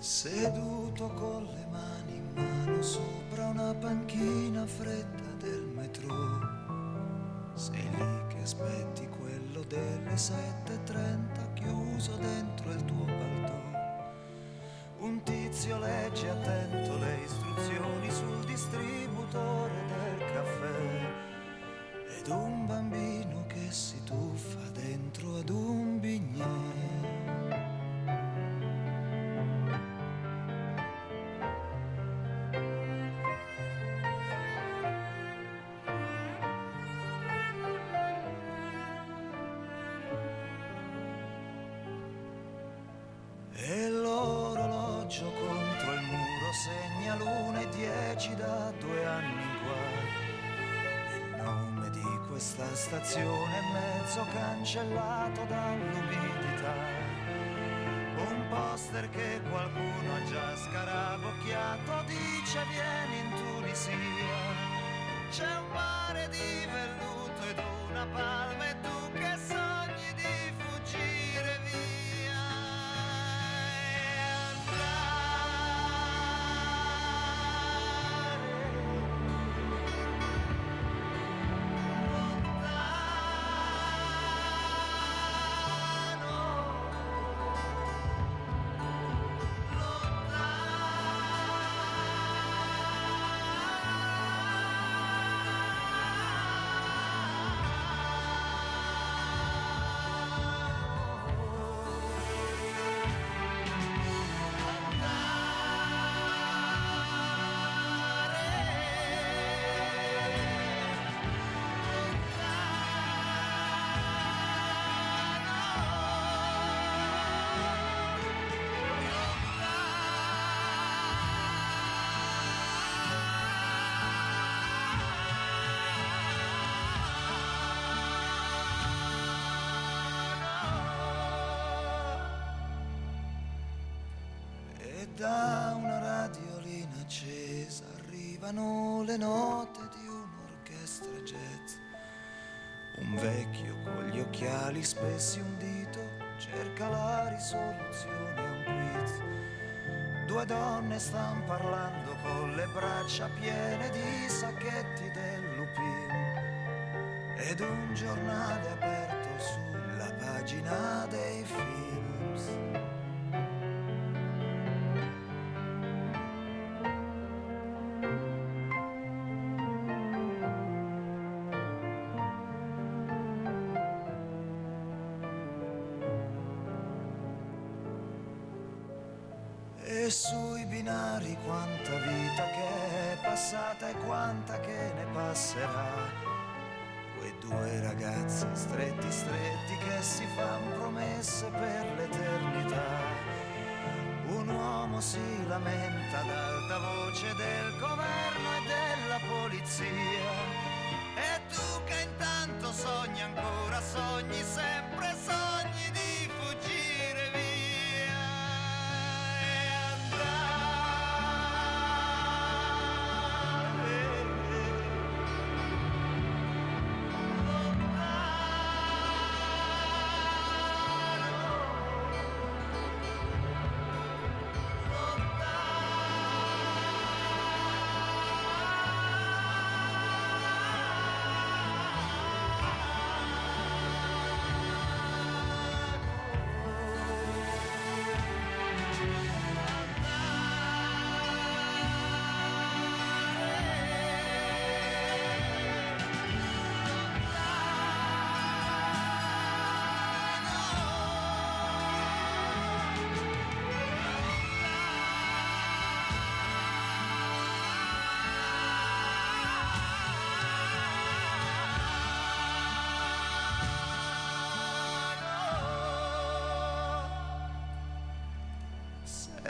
Seduto con le mani in mano sopra una panchina fredda del metro. Sei lì che aspetti quello delle 7.30 chiuso dentro il tuo paltò. Un tizio legge attento le istruzioni sul distributore del caffè. Ed un arrivano le note di un'orchestra jazz. Un vecchio con gli occhiali spessi un dito cerca la risoluzione a un quiz. Due donne stanno parlando con le braccia piene di sacchetti del lupin. Ed un giornale aperto sulla pagina E sui binari quanta vita che è passata e quanta che ne passerà. Quei due ragazzi stretti stretti che si fan promesse per l'eternità. Un uomo si lamenta ad alta voce del governo e della polizia.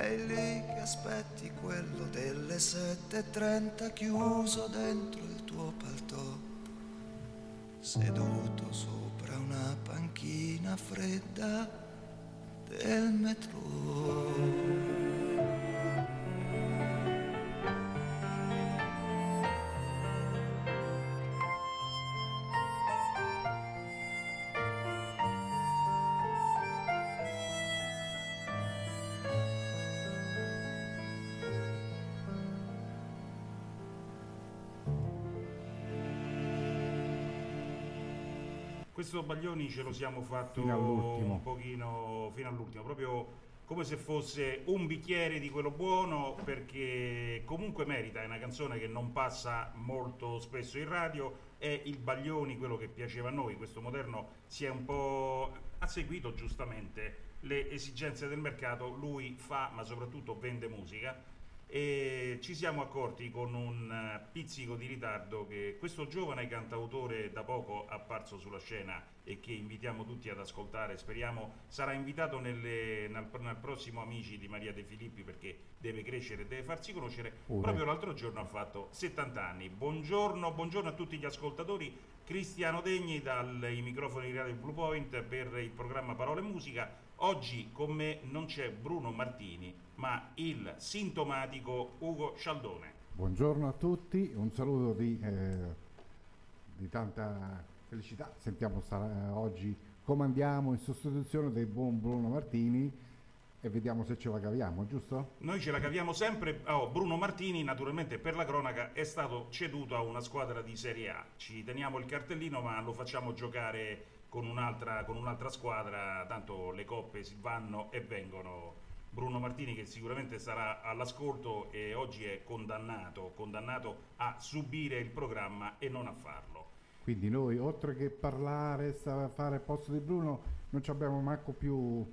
Sei lì che aspetti quello delle 7.30 chiuso dentro il tuo paltò, seduto sopra una panchina fredda del metro. Questo Baglioni ce lo siamo fatto un pochino fino all'ultimo, proprio come se fosse un bicchiere di quello buono perché comunque merita, è una canzone che non passa molto spesso in radio, è il Baglioni quello che piaceva a noi, questo moderno si è un po' ha seguito giustamente le esigenze del mercato, lui fa ma soprattutto vende musica e ci siamo accorti con un eh, pizzico di ritardo che questo giovane cantautore da poco apparso sulla scena e che invitiamo tutti ad ascoltare, speriamo sarà invitato nelle, nel, nel, prossimo Amici di Maria De Filippi perché deve crescere e deve farsi conoscere, uh, proprio l'altro giorno ha fatto 70 anni. Buongiorno, buongiorno a tutti gli ascoltatori, Cristiano Degni dai microfoni di Radio Blue Point per il programma Parole e Musica Oggi con me non c'è Bruno Martini, ma il sintomatico Ugo Scialdone. Buongiorno a tutti, un saluto di, eh, di tanta felicità. Sentiamo stare, oggi come andiamo in sostituzione del buon Bruno Martini e vediamo se ce la caviamo, giusto? Noi ce la caviamo sempre. Oh, Bruno Martini, naturalmente per la cronaca, è stato ceduto a una squadra di Serie A. Ci teniamo il cartellino, ma lo facciamo giocare con un'altra, con un'altra squadra, tanto le coppe si vanno e vengono. Bruno Martini che sicuramente sarà all'ascolto e oggi è condannato, condannato a subire il programma e non a farlo. Quindi noi oltre che parlare, fare il posto di Bruno, non abbiamo manco più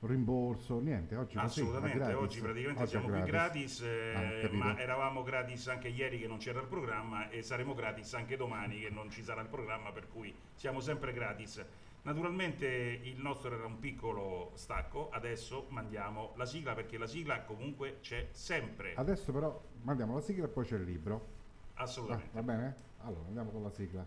rimborso, niente. Oggi Assolutamente, così, oggi praticamente oggi siamo gratis. qui gratis, eh, ah, ma eravamo gratis anche ieri che non c'era il programma e saremo gratis anche domani che non ci sarà il programma, per cui siamo sempre gratis. Naturalmente il nostro era un piccolo stacco, adesso mandiamo la sigla perché la sigla comunque c'è sempre. Adesso però mandiamo la sigla e poi c'è il libro. Assolutamente. Ah, va bene? Allora andiamo con la sigla.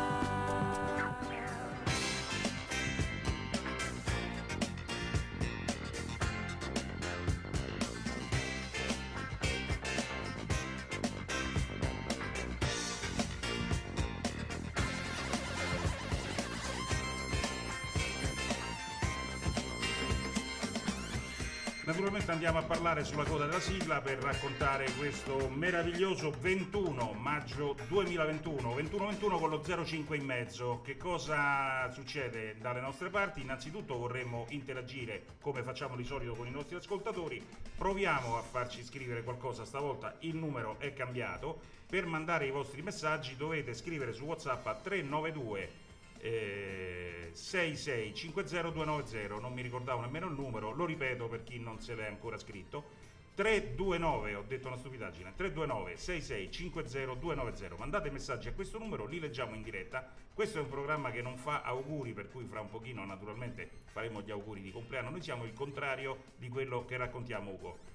Andiamo a parlare sulla coda della sigla per raccontare questo meraviglioso 21 maggio 2021, 21-21 con lo 05 in mezzo. Che cosa succede dalle nostre parti? Innanzitutto vorremmo interagire come facciamo di solito con i nostri ascoltatori. Proviamo a farci scrivere qualcosa, stavolta il numero è cambiato. Per mandare i vostri messaggi dovete scrivere su WhatsApp a 392 eh, 6650290, non mi ricordavo nemmeno il numero, lo ripeto per chi non se l'è ancora scritto. 329, ho detto una stupidaggine, 329 6650290. Mandate messaggi a questo numero, li leggiamo in diretta. Questo è un programma che non fa auguri, per cui fra un pochino naturalmente faremo gli auguri di compleanno. Noi siamo il contrario di quello che raccontiamo Ugo.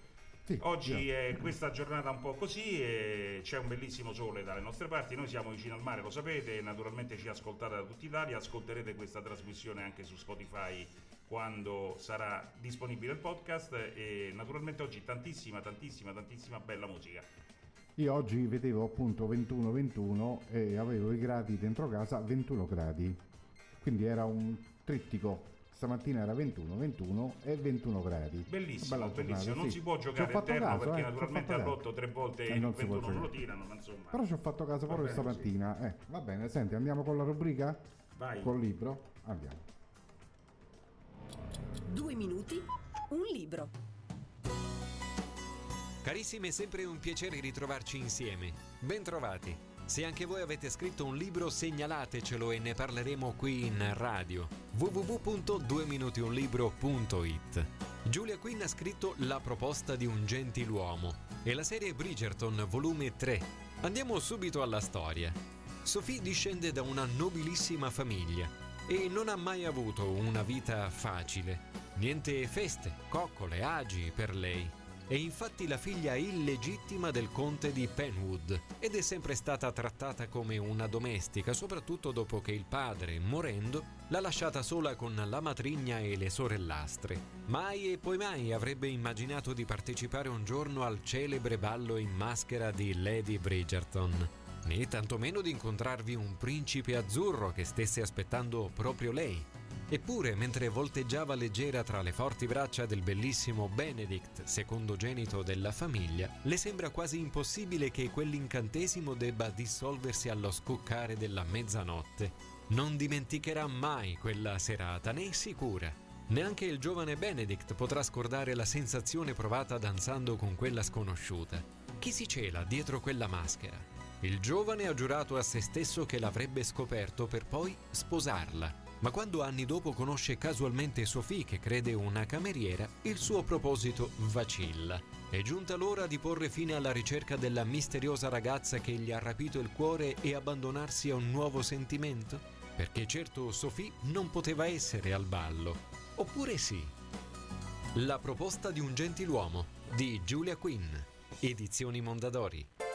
Sì, Oggi è questa giornata un po' così, c'è un bellissimo sole dalle nostre parti, noi siamo vicino al mare, lo sapete, naturalmente ci ascoltate da tutta Italia, ascolterete questa trasmissione anche su Spotify quando sarà disponibile il podcast e naturalmente oggi tantissima, tantissima, tantissima bella musica. Io oggi vedevo appunto 21-21 e avevo i gradi dentro casa 21 gradi, quindi era un trittico stamattina era 21, 21 e 21 gradi. Bellissimo, bellissimo. Non si può giocare eterno caso, perché eh, naturalmente ha rotto tre volte e il 21 non lo tirano, ma insomma. Però ci ho fatto caso proprio stamattina. Sì. Eh, va bene, senti, andiamo con la rubrica? Vai. Col libro? Andiamo. Due minuti, un libro. Carissimi, è sempre un piacere ritrovarci insieme. Bentrovati. Se anche voi avete scritto un libro segnalatecelo e ne parleremo qui in radio. www.dueminutiunlibro.it Giulia Quinn ha scritto La proposta di un gentiluomo e la serie Bridgerton volume 3. Andiamo subito alla storia. Sophie discende da una nobilissima famiglia e non ha mai avuto una vita facile. Niente feste, coccole, agi per lei. È infatti la figlia illegittima del conte di Penwood ed è sempre stata trattata come una domestica, soprattutto dopo che il padre, morendo, l'ha lasciata sola con la matrigna e le sorellastre. Mai e poi mai avrebbe immaginato di partecipare un giorno al celebre ballo in maschera di Lady Bridgerton, né tantomeno di incontrarvi un principe azzurro che stesse aspettando proprio lei Eppure, mentre volteggiava leggera tra le forti braccia del bellissimo Benedict, secondogenito della famiglia, le sembra quasi impossibile che quell'incantesimo debba dissolversi allo scoccare della mezzanotte. Non dimenticherà mai quella serata, né sicura. Neanche il giovane Benedict potrà scordare la sensazione provata danzando con quella sconosciuta. Chi si cela dietro quella maschera? Il giovane ha giurato a se stesso che l'avrebbe scoperto per poi sposarla ma quando anni dopo conosce casualmente Sophie che crede una cameriera, il suo proposito vacilla. È giunta l'ora di porre fine alla ricerca della misteriosa ragazza che gli ha rapito il cuore e abbandonarsi a un nuovo sentimento? Perché certo Sophie non poteva essere al ballo. Oppure sì? La proposta di un gentiluomo di Giulia Quinn, edizioni Mondadori.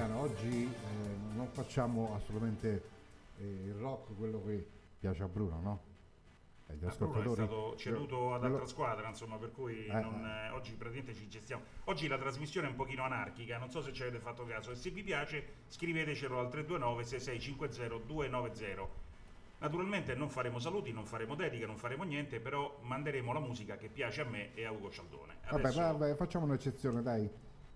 Cristiano, oggi eh, non facciamo assolutamente eh, il rock, quello che piace a Bruno, no? Eh, gli ascoltatori. è stato ceduto ad altra squadra, insomma, per cui Eh, non, eh. eh, oggi praticamente ci gestiamo. Oggi la trasmissione è un pochino anarchica, non so se ci avete fatto caso e se vi piace scrivetecelo al 329 6650 290. Naturalmente non faremo saluti, non faremo dediche, non faremo niente, però manderemo la musica che piace a me e a Ugo Cialdone. Vabbè, Adesso- vabbè, facciamo un'eccezione, dai.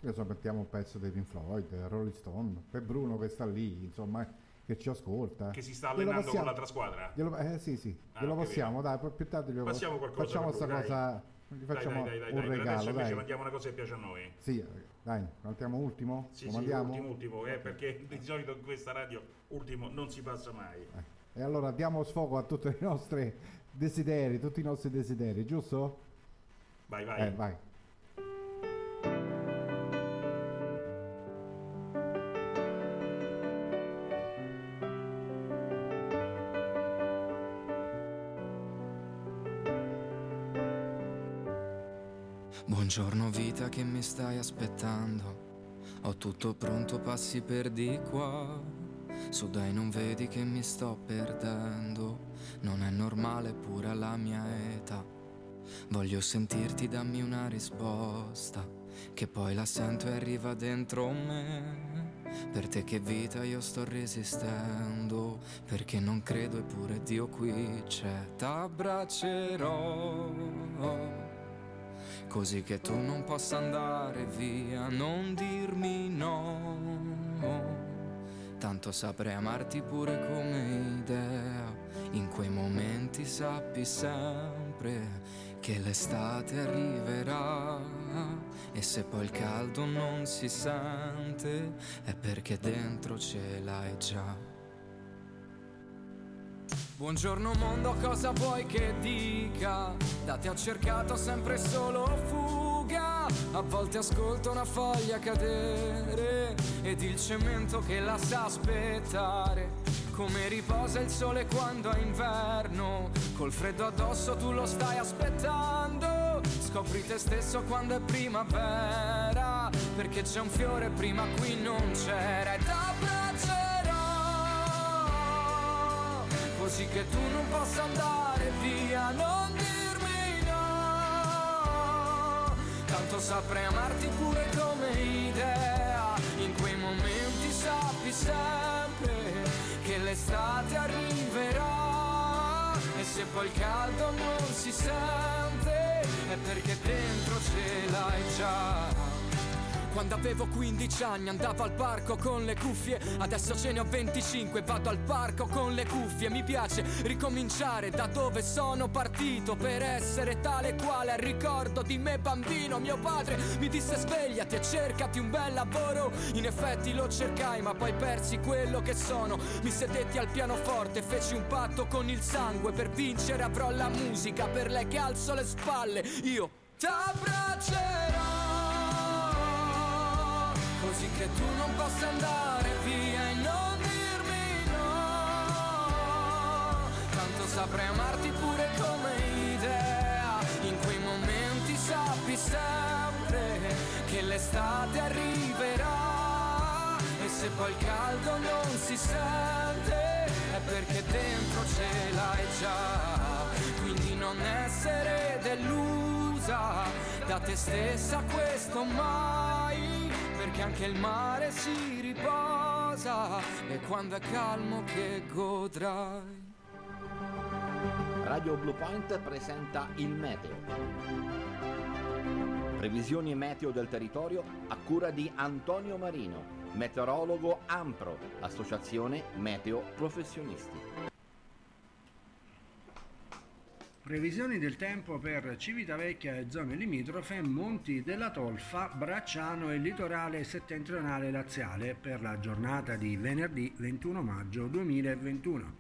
Adesso mettiamo un pezzo dei Pink Floyd, Rolling Stone, per Bruno che sta lì, insomma, che ci ascolta. che si sta allenando con possiamo- l'altra squadra. glielo- eh sì, sì, Ah, glielo possiamo, dai, poi più tardi glielo qualcosa facciamo per sta lui, dai. cosa, gli facciamo dai, dai, dai, un per adesso regalo, invece dai. mandiamo una cosa che piace a noi. Sì, dai, mandiamo ultimo? Sì, sì, ultimo, ultimo, eh, perché di solito in questa radio ultimo non si passa mai. Eh, E allora diamo sfogo a tutti i nostri desideri, tutti i nostri desideri, giusto? Vai, vai. Eh, vai. Buongiorno vita che mi stai aspettando. Ho tutto pronto, passi per di qua. Su dai, non vedi che mi sto perdendo. Non è normale pure alla mia età. Voglio sentirti, dammi una risposta. Che poi la sento e arriva dentro me. Per te che vita io sto resistendo. Perché non credo eppure Dio qui c'è. T'abbraccerò così che tu non possa andare via, non dirmi no. Tanto saprei amarti pure come idea, in quei momenti sappi sempre che l'estate arriverà e se poi il caldo non si sente è perché dentro ce l'hai già. Buongiorno mondo, cosa vuoi che dica? Da te ho cercato sempre solo fuga. A volte ascolto una foglia cadere ed il cemento che la sa aspettare. Come riposa il sole quando è inverno, col freddo addosso tu lo stai aspettando. Scopri te stesso quando è primavera, perché c'è un fiore prima qui non c'era. E t'abbraccerò così che tu non possa andare via, non dirmi no. Tanto saprei amarti pure come idea, in quei momenti sappi sempre che l'estate arriverà e se poi il caldo non si sente è perché dentro ce l'hai già. Quando avevo 15 anni andavo al parco con le cuffie. Adesso ce ne ho 25 vado al parco con le cuffie. Mi piace ricominciare da dove sono partito Per essere tale quale. Al ricordo di me bambino Mio padre mi disse svegliati e cercati un bel lavoro. In effetti lo cercai ma poi persi quello che sono. Mi sedetti al pianoforte feci un patto con il sangue. Per vincere avrò la musica per lei che alzo le spalle. Io t'abbraccerò Così che tu non possa andare via e non dirmi no. Tanto saprei amarti pure come idea. In quei momenti sappi sempre Che l'estate arriverà. E se poi il caldo non si sente È perché dentro ce l'hai già. Quindi non essere delusa Da te stessa questo mai perché anche il mare si riposa e quando è calmo che godrai. Radio Blue Point presenta il meteo. Previsioni meteo del territorio a cura di Antonio Marino, meteorologo AMPRO, Associazione Meteo Professionisti. Previsioni del tempo per Civitavecchia e zone limitrofe, Monti della Tolfa, Bracciano e litorale settentrionale laziale per la giornata di venerdì 21 maggio 2021.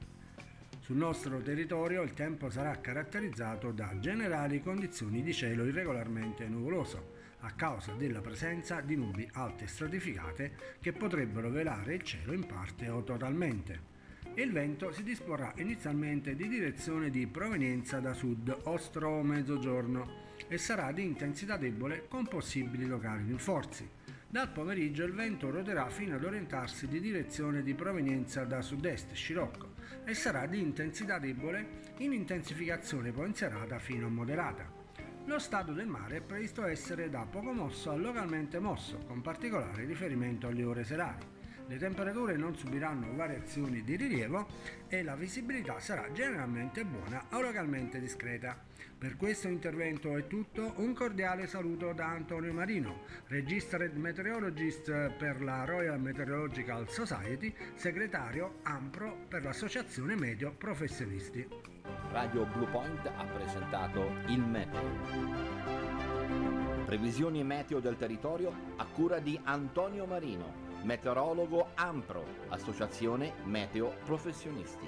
Sul nostro territorio il tempo sarà caratterizzato da generali condizioni di cielo irregolarmente nuvoloso, a causa della presenza di nubi alte stratificate che potrebbero velare il cielo in parte o totalmente il vento si disporrà inizialmente di direzione di provenienza da sud ostro o mezzogiorno e sarà di intensità debole con possibili locali rinforzi. Dal pomeriggio il vento roterà fino ad orientarsi di direzione di provenienza da sud-est, scirocco, e sarà di intensità debole in intensificazione poi in serata fino a moderata. Lo stato del mare è previsto essere da poco mosso a localmente mosso, con particolare riferimento alle ore serali. Le temperature non subiranno variazioni di rilievo e la visibilità sarà generalmente buona o localmente discreta. Per questo intervento è tutto, un cordiale saluto da Antonio Marino, Registered Meteorologist per la Royal Meteorological Society, segretario AMPRO per l'Associazione Medio Professionisti. Radio Blue Point ha presentato il meteo. Previsioni meteo del territorio a cura di Antonio Marino, meteorologo AMPRO, Associazione Meteo Professionisti.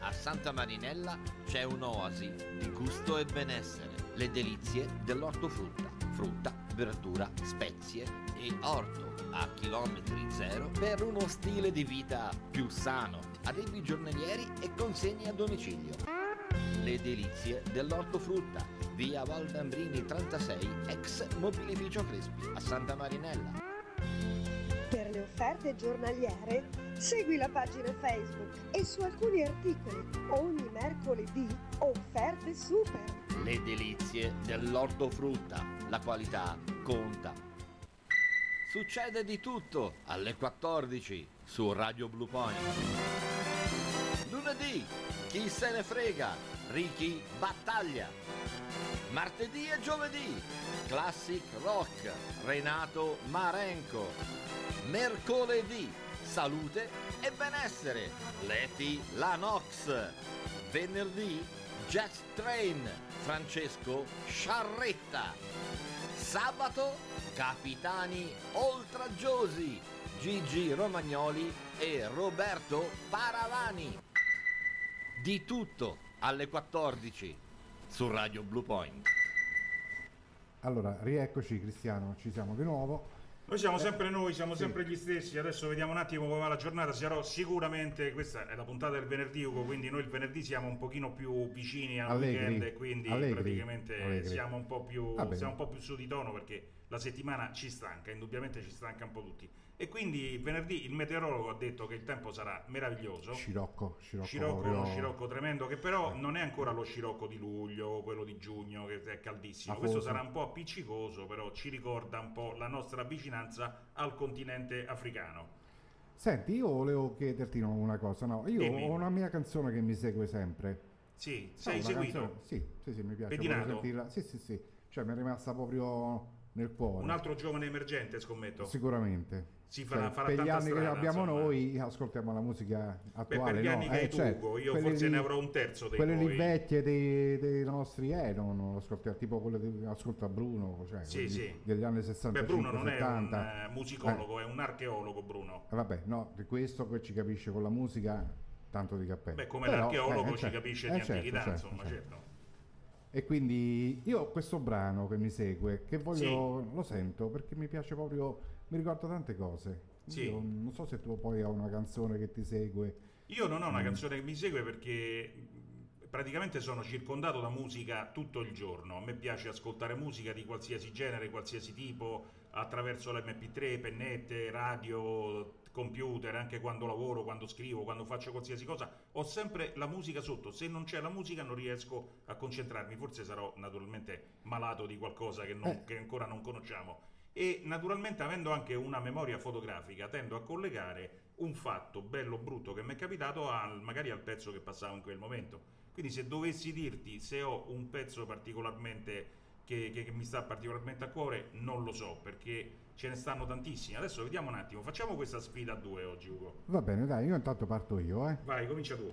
A Santa Marinella c'è un'oasi di gusto e benessere, le delizie dell'ortofrutta, frutta, verdura, spezie e orto a chilometri zero per uno stile di vita più sano, arrivi giornalieri e consegne a domicilio. Le delizie dell'ortofrutta, via Valdambrini 36, ex mobilificio Crespi, a Santa Marinella. Per le offerte giornaliere segui la pagina Facebook e su alcuni articoli ogni mercoledì offerte super. Le delizie dell'ortofrutta, la qualità conta. Succede di tutto alle 14 su Radio Blue Point. Lunedì, chi se ne frega, Ricky battaglia. Martedì e giovedì, Classic Rock, Renato Marenco. Mercoledì, salute e benessere, Leti Lanox. Venerdì, Jazz Train, Francesco Sciarretta. Sabato, Capitani Oltraggiosi, Gigi Romagnoli e Roberto Paravani. Di tutto alle 14 su Radio Blue Point. Allora, rieccoci Cristiano, ci siamo di nuovo. Noi siamo sempre noi, siamo sì. sempre gli stessi. Adesso vediamo un attimo come va la giornata. Sarò sicuramente, questa è la puntata del venerdì, Ugo, quindi noi il venerdì siamo un pochino più vicini al Allegri, weekend e quindi allegri, praticamente allegri. Siamo, un po più, siamo un po' più su di tono perché la settimana ci stanca, indubbiamente ci stanca un po' tutti. E quindi venerdì il meteorologo ha detto che il tempo sarà meraviglioso. Scirocco, scirocco, Scirocco, uno scirocco tremendo che però non è ancora lo scirocco di luglio, quello di giugno che è caldissimo. Afoso. Questo sarà un po' appiccicoso, però ci ricorda un po' la nostra vicinanza al continente africano. Senti, io volevo chiederti una cosa. No, io Dimmi. ho una mia canzone che mi segue sempre. Sì, No, sei seguito. canzone- Sì, sì, sì, mi piace. Sentirla. Sì, sì, sì. Cioè, mi è rimasta proprio nel cuore. Un altro giovane emergente, scommetto. Sicuramente. Si farà- Cioè, farà per gli anni che strada, abbiamo insomma. noi, ascoltiamo la musica Beh, attuale. per gli no? anni che hai Eh, tu, certo, io forse lì- ne avrò un terzo dei Quelle lì vecchie dei, dei nostri, eh, non, non ascoltiamo, tipo quelle che ascolta Bruno, cioè, Sì, quelli sì. degli anni 65 Beh, Bruno non è un 70. eh, musicologo, è un archeologo, Bruno. Eh, vabbè, no, di questo che ci capisce con la musica, tanto di cappello. Beh, come Però, l'archeologo eh, ci certo, capisce eh, di certo, antichità, certo, insomma, certo. certo. E quindi io ho questo brano che mi segue, che voglio, lo sento perché mi piace proprio, mi ricorda tante cose. Sì. Non so se tu poi hai una canzone che ti segue. Io non ho una Mm. canzone che mi segue perché praticamente sono circondato da musica tutto il giorno. A me piace ascoltare musica di qualsiasi genere, qualsiasi tipo, attraverso l'MP3, pennette, radio, computer, anche quando lavoro, quando scrivo, quando faccio qualsiasi cosa, ho sempre la musica sotto. Se non c'è la musica non riesco a concentrarmi. Forse sarò naturalmente malato di qualcosa che, non- Eh. che ancora non conosciamo. E naturalmente avendo anche una memoria fotografica tendo a collegare un fatto bello o brutto che mi è capitato al, magari al pezzo che passavo in quel momento. Quindi se dovessi dirti se ho un pezzo particolarmente che, che- che mi sta particolarmente a cuore, non lo so perché ce ne stanno tantissimi. Adesso vediamo un attimo, facciamo questa sfida a due oggi Ugo. Va bene, dai, io intanto parto io, eh. Vai, comincia tu.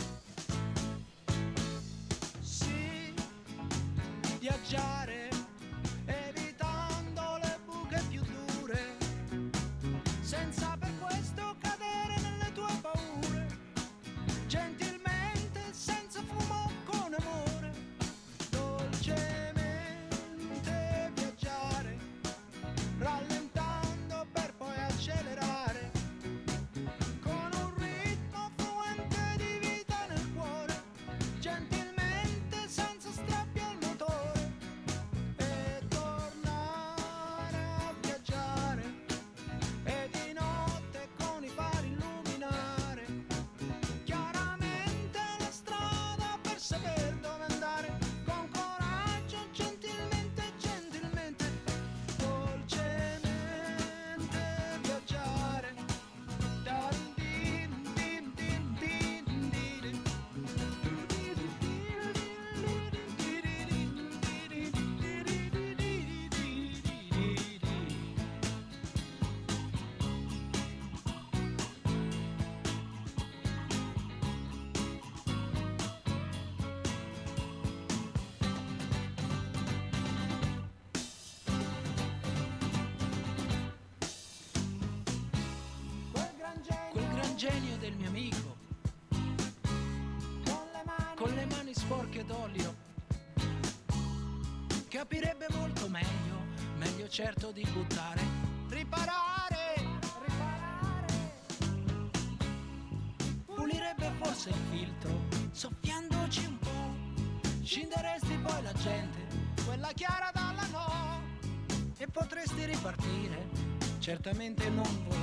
Viaggiare, certo di buttare, riparare, pulirebbe forse il filtro, soffiandoci un po', scinderesti poi la gente, quella chiara dalla no, e potresti ripartire, certamente non volare,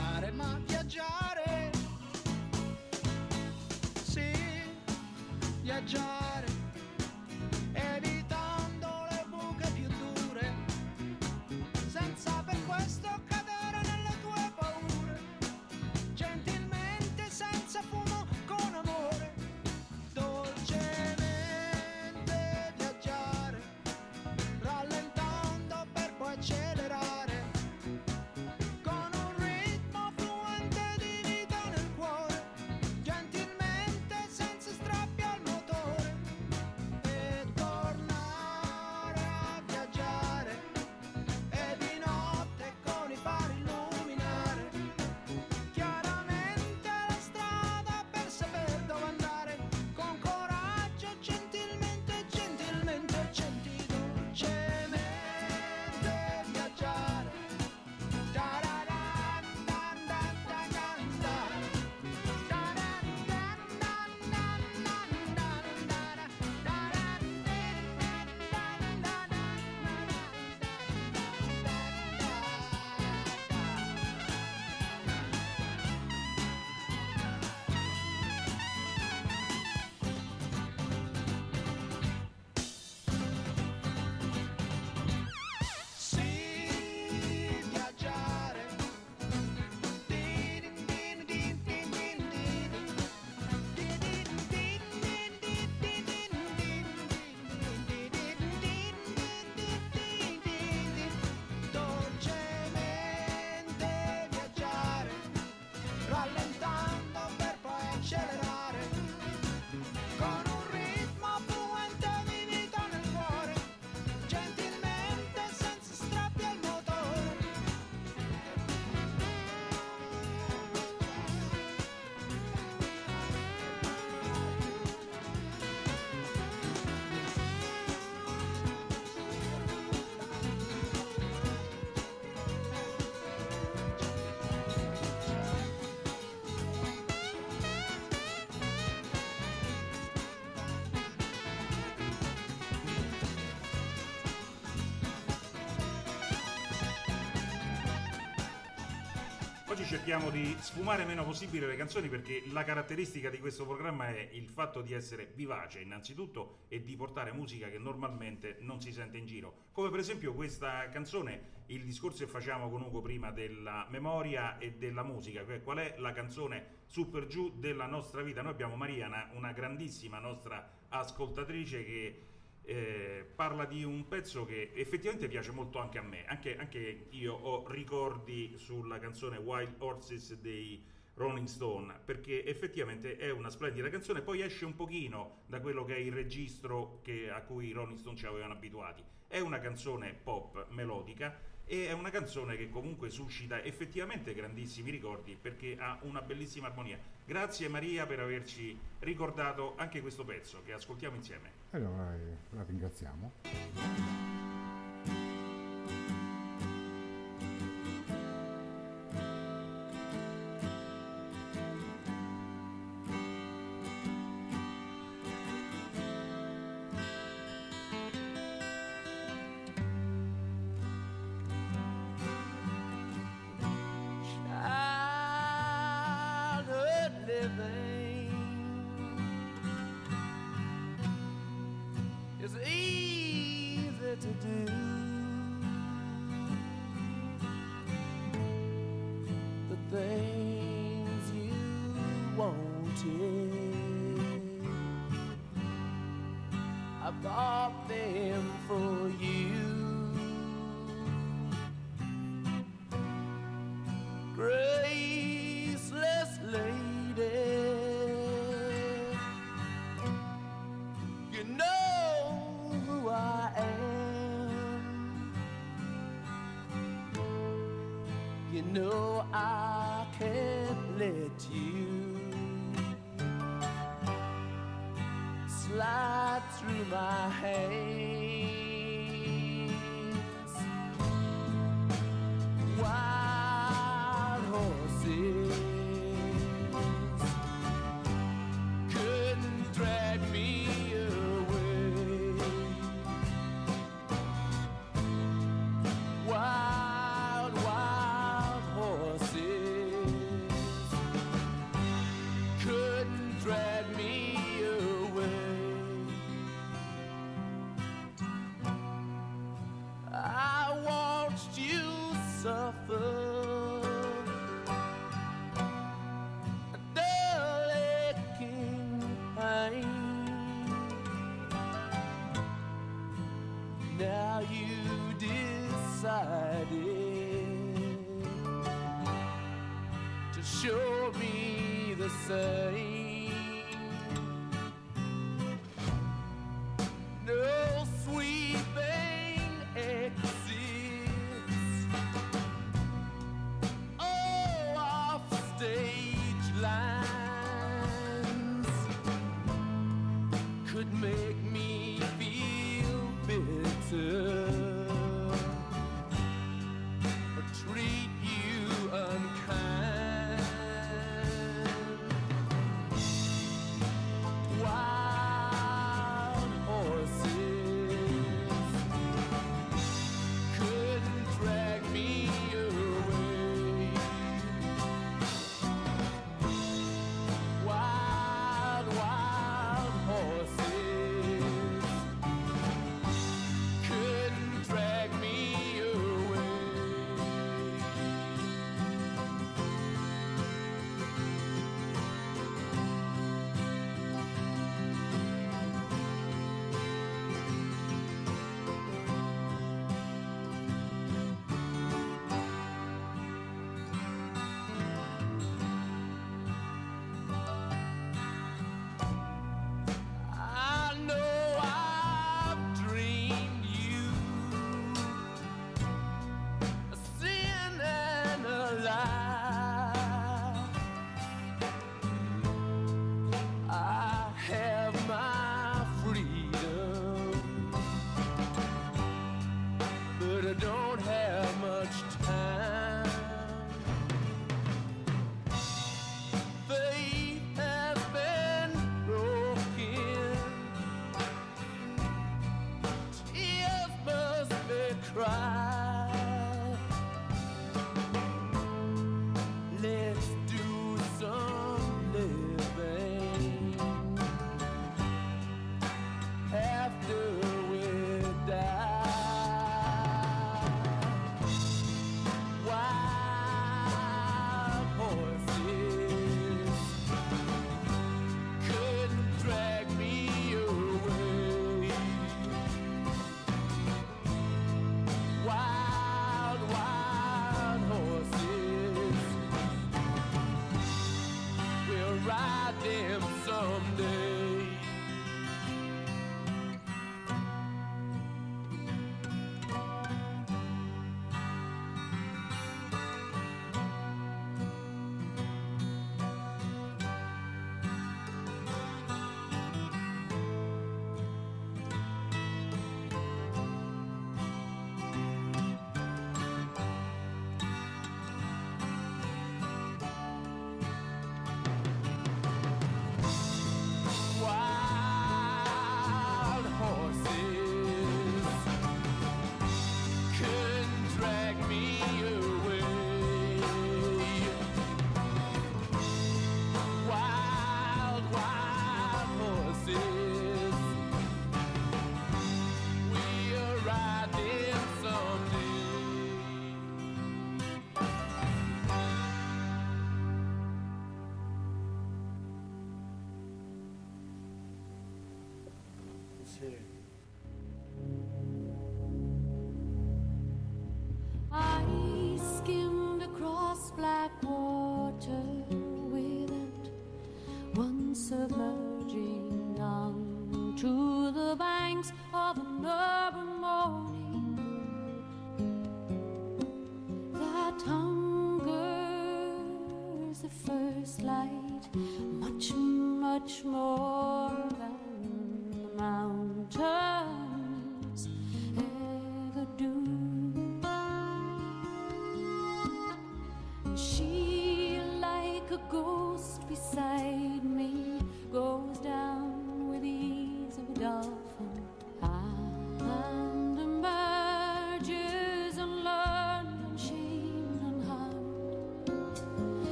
Oggi cerchiamo di sfumare meno possibile le canzoni perché la caratteristica di questo programma è il fatto di essere vivace innanzitutto e di portare musica che normalmente non si sente in giro. Come per esempio questa canzone, il discorso che facciamo con Ugo prima della memoria e della musica, cioè qual è la canzone su per giù della nostra vita. Noi abbiamo Mariana, una grandissima nostra ascoltatrice che eh, parla di un pezzo che effettivamente piace molto anche a me, anche, anche, io ho ricordi sulla canzone Wild Horses dei Rolling Stone, perché effettivamente è una splendida canzone, poi esce un pochino da quello che è il registro che, a cui i Rolling Stone ci avevano abituati. È una canzone pop melodica e è una canzone che comunque suscita effettivamente grandissimi ricordi perché ha una bellissima armonia. Grazie Maria per averci ricordato anche questo pezzo che ascoltiamo insieme. Allora, eh, la ringraziamo.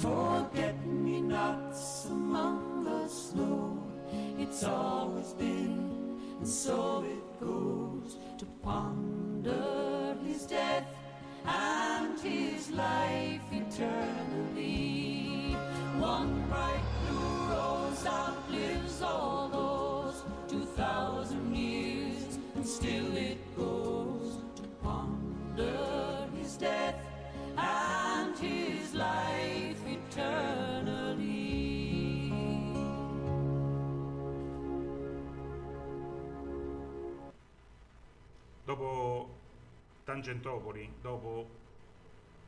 Forget me nots among the snow, it's always been, and so it goes to ponder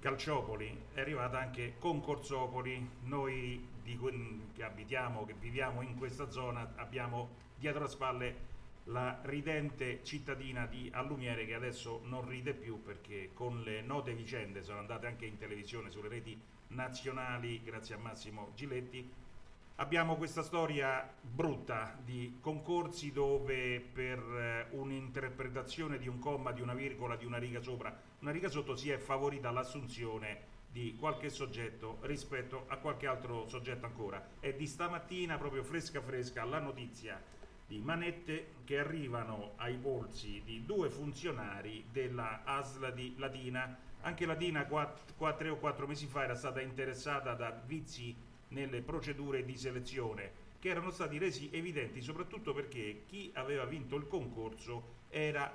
Calciopoli, è arrivata anche Concorsopoli. Noi che abitiamo, che viviamo in questa zona, abbiamo dietro le spalle la ridente cittadina di Allumiere che adesso non ride più perché con le note vicende sono andate anche in televisione sulle reti nazionali grazie a Massimo Giletti Abbiamo questa storia brutta di concorsi dove per eh, un'interpretazione di un comma, di una virgola, di una riga sopra, una riga sotto si è favorita l'assunzione di qualche soggetto rispetto a qualche altro soggetto ancora. È di stamattina proprio fresca fresca la notizia di manette che arrivano ai polsi di due funzionari della ASL di Latina. Anche Latina quatt- qua- tre o quattro mesi fa era stata interessata da vizi nelle procedure di selezione che erano stati resi evidenti soprattutto perché chi aveva vinto il concorso era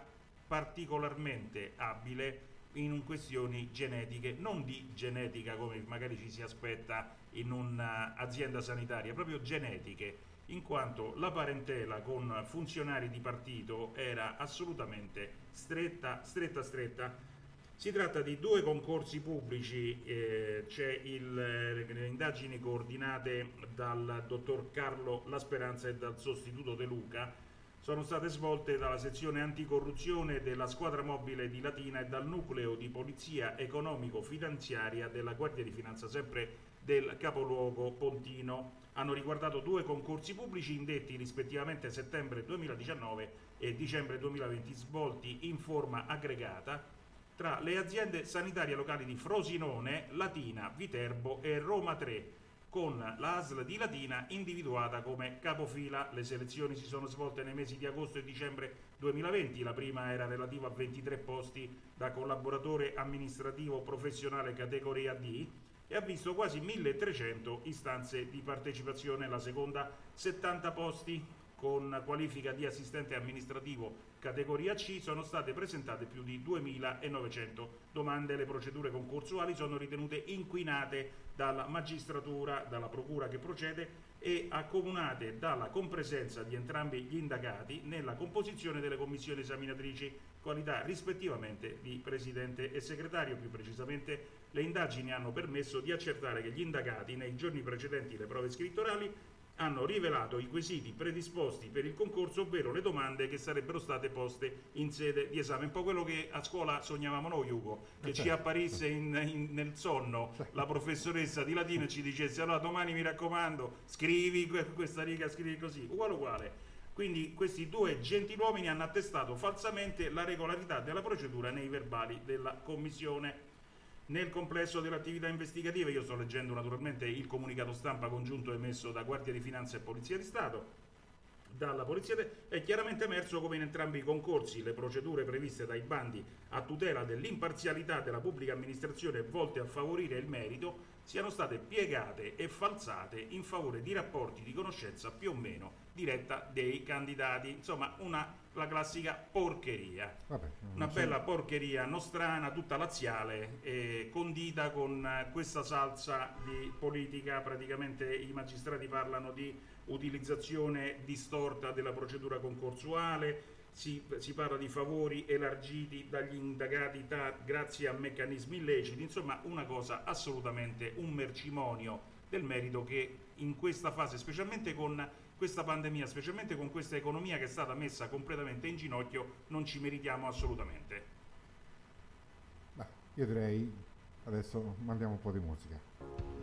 particolarmente abile in questioni genetiche, non di genetica come magari ci si aspetta in un'azienda sanitaria, proprio genetiche, in quanto la parentela con funzionari di partito era assolutamente stretta, stretta, stretta. Si tratta di due concorsi pubblici, eh, c'è il, eh, le indagini coordinate dal dottor Carlo La Speranza e dal sostituto De Luca sono state svolte dalla sezione anticorruzione della squadra mobile di Latina e dal nucleo di polizia economico-finanziaria della Guardia di Finanza, sempre del capoluogo Pontino. Hanno riguardato due concorsi pubblici indetti rispettivamente settembre 2019 e dicembre 2020, svolti in forma aggregata tra le aziende sanitarie locali di Frosinone, Latina, Viterbo e Roma 3, con la di Latina individuata come capofila. Le selezioni si sono svolte nei mesi di agosto e dicembre 2020. La prima era relativa a 23 posti da collaboratore amministrativo professionale categoria D e ha visto quasi 1300 istanze di partecipazione. La seconda 70 posti con qualifica di assistente amministrativo categoria C sono state presentate più di 2.900 domande. Le procedure concorsuali sono ritenute inquinate dalla magistratura, dalla procura che procede e accomunate dalla compresenza di entrambi gli indagati nella composizione delle commissioni esaminatrici, qualità rispettivamente di presidente e segretario. Più precisamente, le indagini hanno permesso di accertare che gli indagati nei giorni precedenti le prove scrittorali hanno rivelato i quesiti predisposti per il concorso, ovvero le domande che sarebbero state poste in sede di esame. Un po' quello che a scuola sognavamo noi, Ugo, che ci apparisse in- in- nel sonno la professoressa di latino e ci dicesse allora domani mi raccomando scrivi que- questa riga, scrivi così, uguale uguale. Quindi questi due gentiluomini hanno attestato falsamente la regolarità della procedura nei verbali della commissione. Nel complesso dell'attività investigativa, io sto leggendo naturalmente il comunicato stampa congiunto emesso da Guardia di Finanza e Polizia di Stato, dalla Polizia è chiaramente emerso come in entrambi i concorsi le procedure previste dai bandi a tutela dell'imparzialità della pubblica amministrazione volte a favorire il merito siano state piegate e falsate in favore di rapporti di conoscenza più o meno diretta dei candidati. Insomma, una, la classica porcheria. Vabbè, Una non bella porcheria nostrana, tutta laziale, eh, condita con questa salsa di politica. Praticamente i magistrati parlano di utilizzazione distorta della procedura concorsuale, si, si parla di favori elargiti dagli indagati ta- grazie a meccanismi illeciti, insomma una cosa assolutamente un mercimonio del merito che in questa fase, specialmente con questa pandemia, specialmente con questa economia che è stata messa completamente in ginocchio, non ci meritiamo assolutamente. Beh, io direi adesso mandiamo un po' di musica.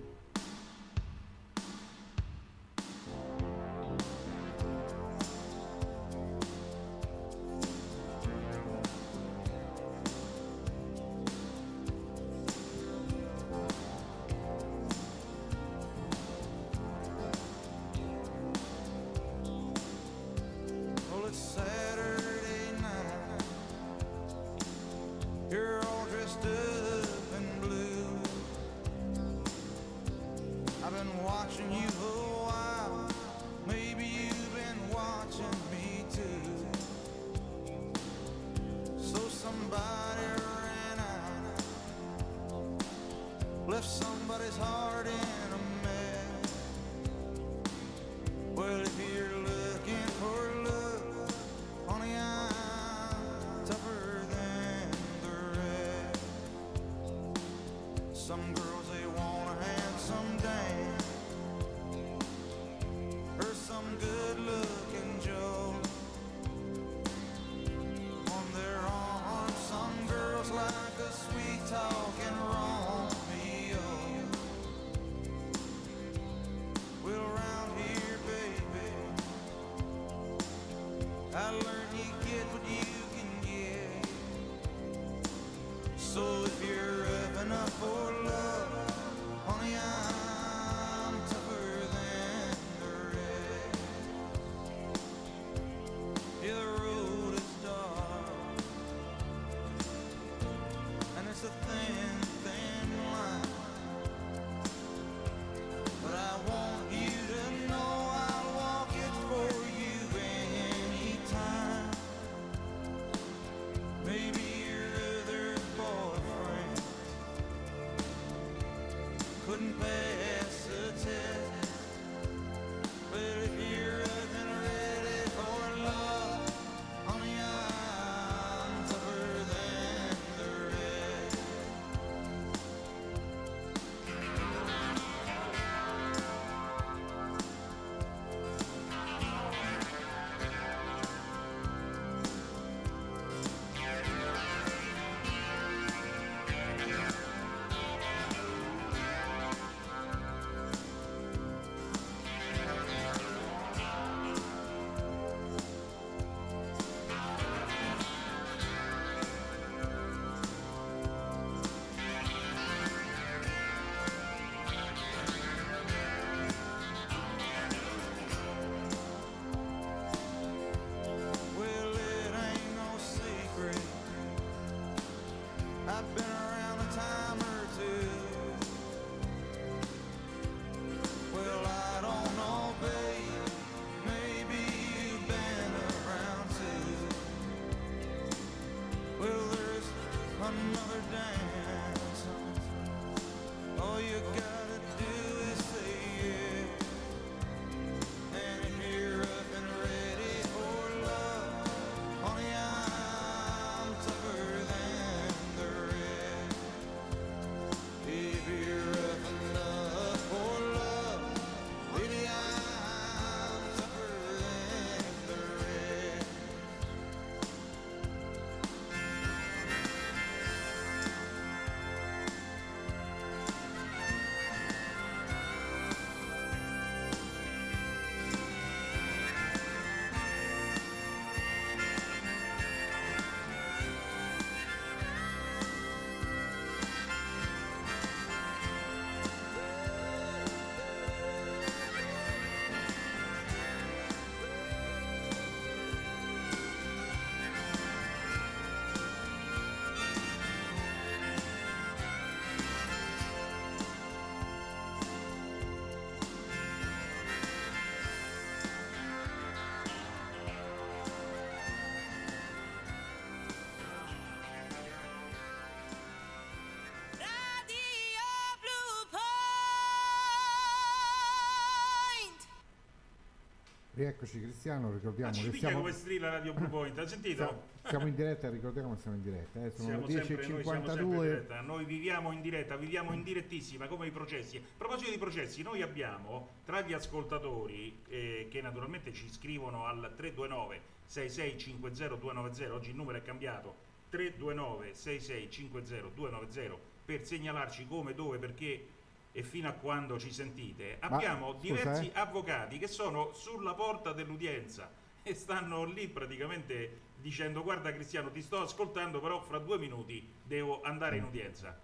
Rieccoci Cristiano, ricordiamo ci che siamo, come strilla Radio Blue Point, ha sentito? siamo, in diretta, ricordiamo che siamo in diretta, eh, sono le sempre, noi siamo sempre in 10.52. diretta, noi viviamo in diretta, viviamo in direttissima come i processi. A proposito di processi, noi abbiamo tra gli ascoltatori eh, che naturalmente ci scrivono al 329 6650 290, oggi il numero è cambiato, 329 6650 290 per segnalarci come, dove, perché e fino a quando ci sentite. Ma, Abbiamo scusa, diversi eh. avvocati che sono sulla porta dell'udienza e stanno lì praticamente dicendo guarda Cristiano ti sto ascoltando però fra due minuti devo andare in udienza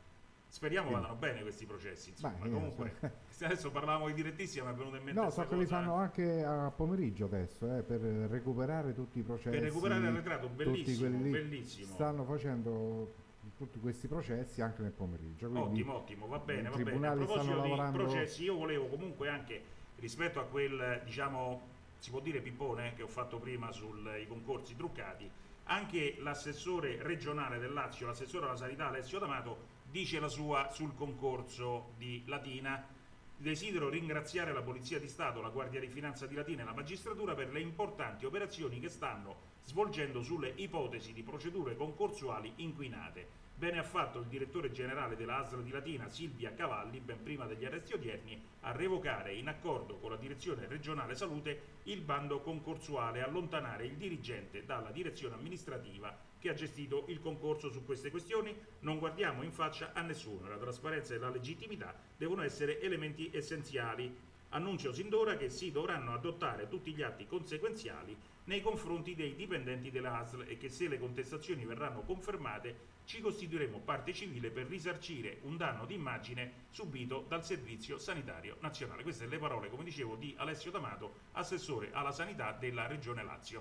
speriamo Sì. vadano bene questi processi insomma Ma, eh, comunque adesso parlavamo di direttissima mi è venuto in mente No, so che li cosa. fanno anche a pomeriggio adesso, eh, per recuperare tutti i processi. Per recuperare l'arretrato, bellissimo, bellissimo. Stanno facendo tutti questi processi anche nel pomeriggio. quindi Ottimo, ottimo, va bene, va bene. A proposito stanno di lavorando- processi, io volevo comunque anche rispetto a quel, diciamo, si può dire pippone che ho fatto prima sui concorsi truccati, anche l'assessore regionale del Lazio, l'assessore alla sanità Alessio D'Amato, dice la sua sul concorso di Latina. Desidero ringraziare la Polizia di Stato, la Guardia di Finanza di Latina e la magistratura per le importanti operazioni che stanno svolgendo sulle ipotesi di procedure concorsuali inquinate. Bene ha fatto il direttore generale della ASL di Latina, Silvia Cavalli, ben prima degli arresti odierni, a revocare in accordo con la direzione regionale salute il bando concorsuale allontanare il dirigente dalla direzione amministrativa che ha gestito il concorso su queste questioni. Non guardiamo in faccia a nessuno, la trasparenza e la legittimità devono essere elementi essenziali. Annuncio sin d'ora che si dovranno adottare tutti gli atti conseguenziali nei confronti dei dipendenti della ASL e che se le contestazioni verranno confermate ci costituiremo parte civile per risarcire un danno d'immagine subito dal Servizio Sanitario Nazionale. Queste le parole, come dicevo, di Alessio D'Amato, assessore alla sanità della Regione Lazio.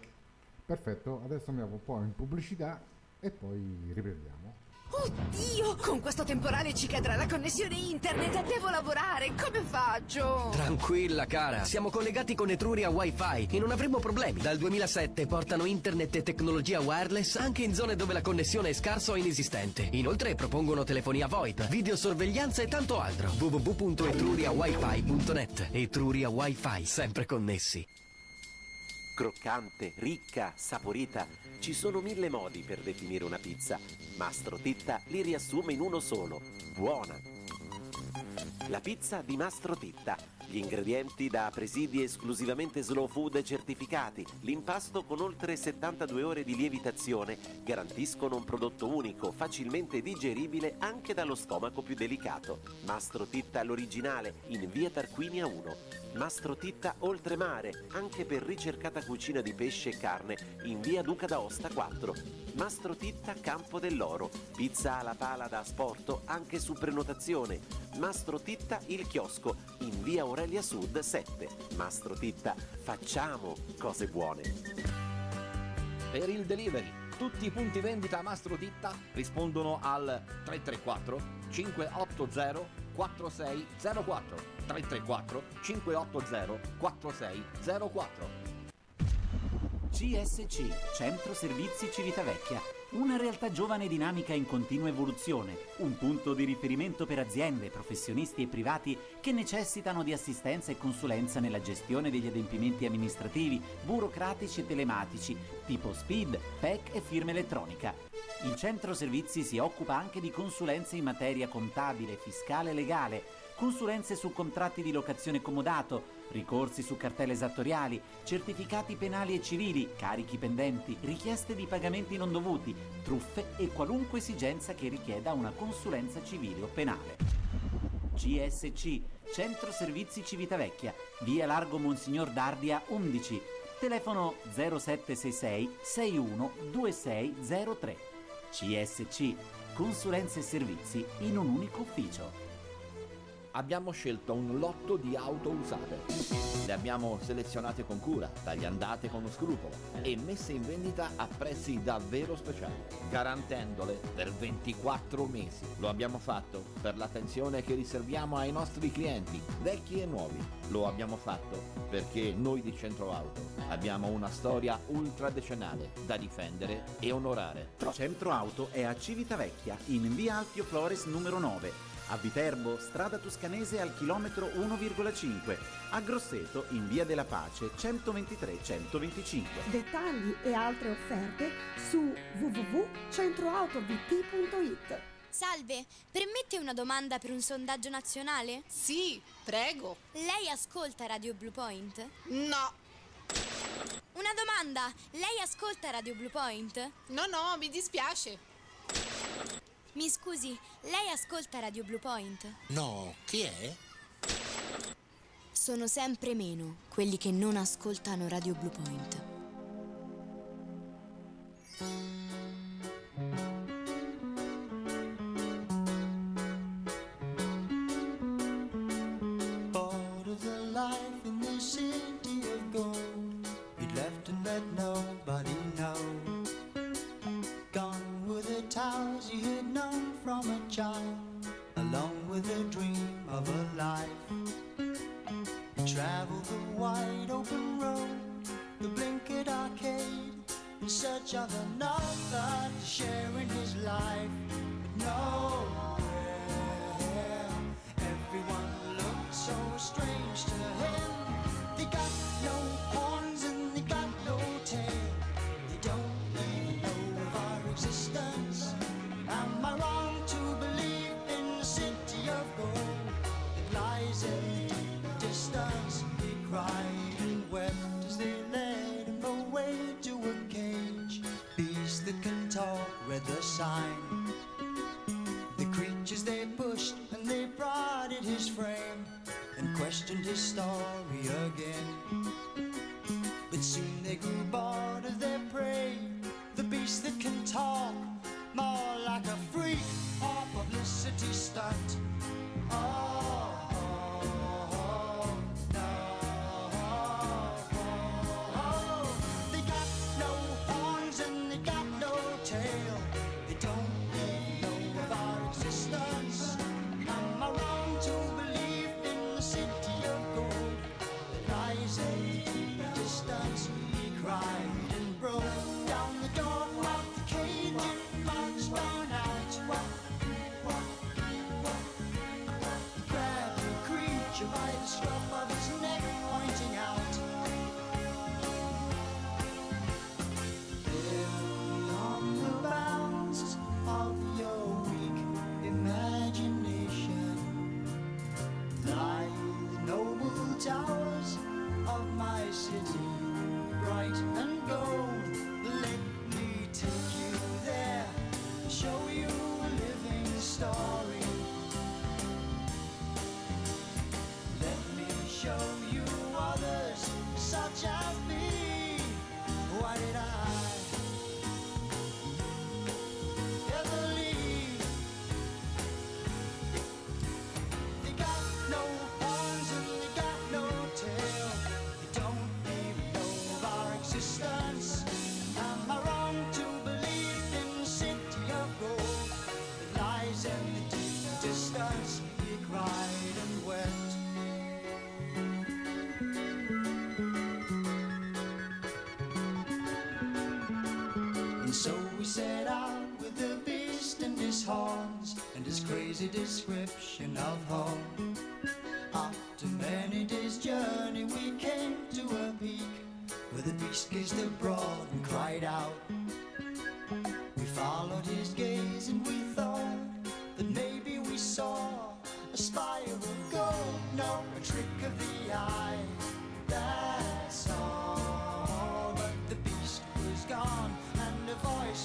Perfetto, adesso andiamo un po' in pubblicità e poi riprendiamo. Oddio, con questo temporale ci cadrà la connessione internet devo lavorare. Come faccio? Tranquilla cara, siamo collegati con Etruria Wi-Fi e non avremo problemi. Dal 2007 portano internet e tecnologia wireless anche in zone dove la connessione è scarsa o inesistente. Inoltre propongono telefonia VoIP, videosorveglianza e tanto altro. www.etruriawifi.net Etruria Wi-Fi, sempre connessi. Croccante, ricca, saporita. Ci sono mille modi per definire una pizza. Mastro Titta li riassume in uno solo. Buona. La pizza di Mastro Titta. Gli ingredienti da presidi esclusivamente slow food certificati. L'impasto con oltre 72 ore di lievitazione garantiscono un prodotto unico, facilmente digeribile anche dallo stomaco più delicato. Mastro Titta l'originale in via Tarquinia 1. Mastro Titta Oltremare, anche per ricercata cucina di pesce e carne, in via Duca d'Aosta 4. Mastro Titta Campo dell'Oro, pizza alla pala da asporto anche su prenotazione. Mastro Titta Il Chiosco, in via Aurelia Sud 7. Mastro Titta, facciamo cose buone. Per il delivery, tutti i punti vendita Mastro Titta rispondono al 334 580 4604 334 580 4604 CSC, Centro Servizi Civitavecchia, una realtà giovane e dinamica in continua evoluzione, un punto di riferimento per aziende, professionisti e privati che necessitano di assistenza e consulenza nella gestione degli adempimenti amministrativi, burocratici e telematici, tipo SPID, PEC e firma elettronica. Il centro servizi si occupa anche di consulenze in materia contabile, fiscale e legale, consulenze su contratti di locazione comodato, ricorsi su cartelle esattoriali, certificati penali e civili, carichi pendenti, richieste di pagamenti non dovuti, truffe e qualunque esigenza che richieda una consulenza civile o penale. CSC, Centro Servizi Civitavecchia, via Largo Monsignor Dardia 11, telefono 0766 61 2603. CSC, consulenze e servizi in un unico ufficio. Abbiamo scelto un lotto di auto usate. Le abbiamo selezionate con cura, tagliandate con scrupolo e messe in vendita a prezzi davvero speciali, garantendole per 24 mesi. Lo abbiamo fatto per l'attenzione che riserviamo ai nostri clienti, vecchi e nuovi. Lo abbiamo fatto perché noi di Centro Auto abbiamo una storia ultradecennale da difendere e onorare. Centro Auto è a Civitavecchia, in via Alfio Flores numero 9 a Viterbo strada toscanese al chilometro 1,5, a Grosseto in via della Pace 123-125. Dettagli e altre offerte su www.centroautobt.it. Salve, permette una domanda per un sondaggio nazionale? Sì, prego. Lei ascolta Radio Blue Point? No. Una domanda, lei ascolta Radio Blue Point? No, no, mi dispiace. Mi scusi, lei ascolta Radio Blue Point? No, chi è? Sono sempre meno quelli che non ascoltano Radio Blue Point.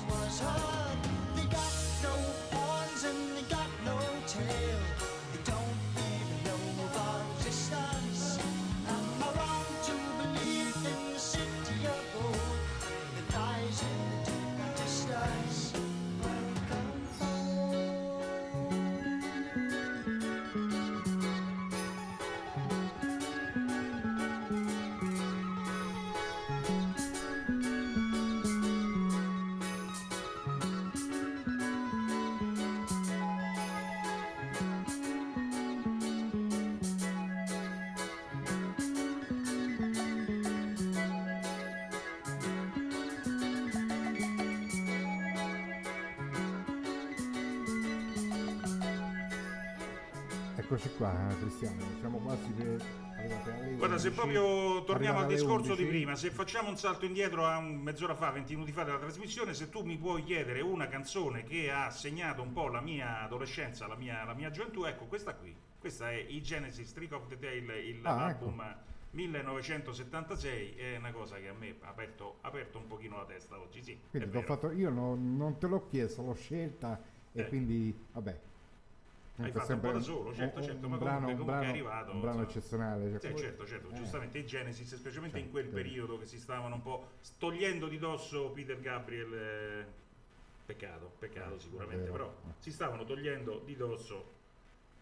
Was high. Eccoci qua, Cristiano, siamo quasi per arrivati Guarda, se 11, proprio torniamo al discorso di 11. prima, se facciamo un salto indietro a mezz'ora fa, 20 minuti fa della trasmissione, se tu mi puoi chiedere una canzone che ha segnato un po' la mia adolescenza, la mia, la mia gioventù, ecco questa qui. Questa è i Genesis Trick of the Tail, il- Ah, l'album 1976, è una cosa che a me ha aperto, aperto un pochino la testa oggi, sì. Quindi fatto, io non, non te l'ho chiesto, l'ho scelta e Eh. quindi vabbè. Hai fatto un po' sempre da solo, certo, un- certo, un ma brano, comunque, un comunque brano- è arrivato. un brano insomma. eccezionale. cioè, Sì, come- certo, certo, eh. giustamente i Genesis, specialmente in Certo, quel certo. periodo che si stavano un po' togliendo di dosso Peter Gabriel. eh, peccato, peccato sicuramente, vero. però si stavano togliendo di dosso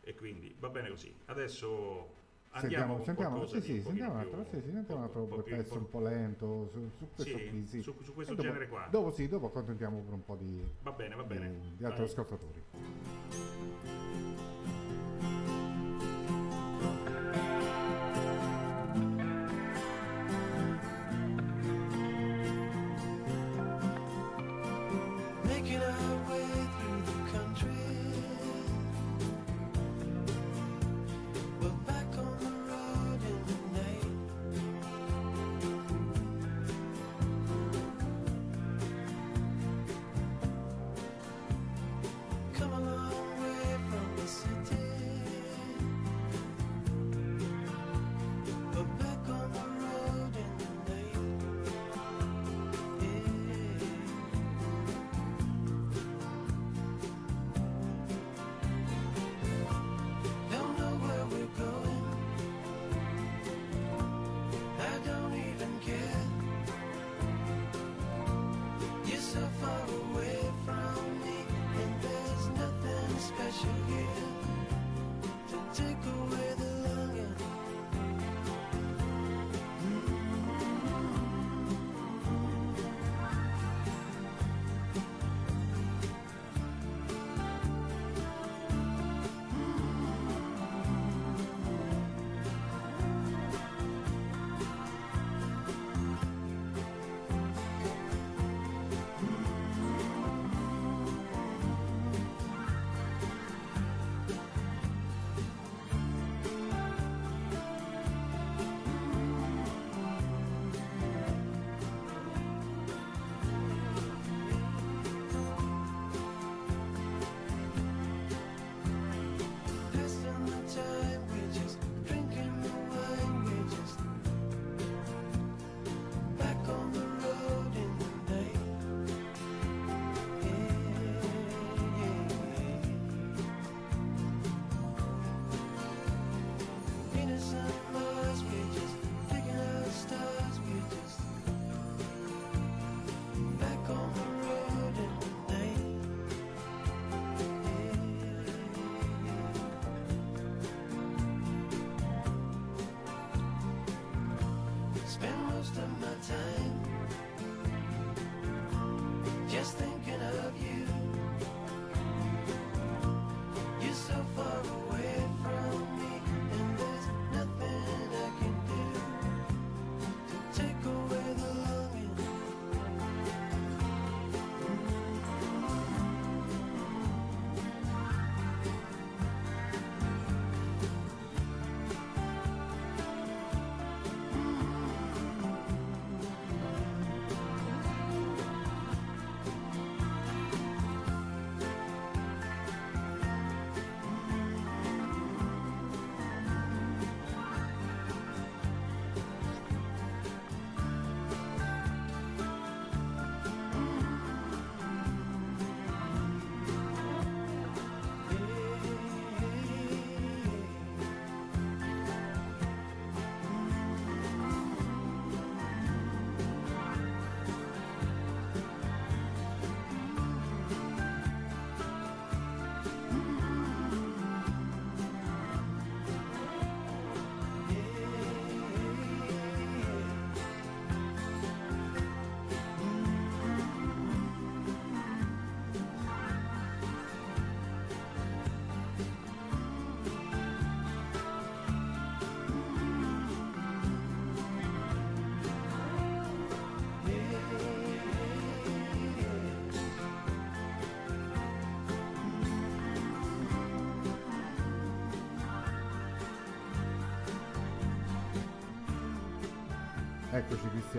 e quindi va bene così. Adesso andiamo Sentiamo, con sentiamo, sì, di sì, sentiamo un altro, sì, sì, sentiamo un altro po' pezzo un po' lento su, su questo Sì, qui, sì. su- su questo dopo- genere qua. Dopo sì, dopo accontentiamo per un po' di, Va bene, va di- bene. di altri Vai. ascoltatori.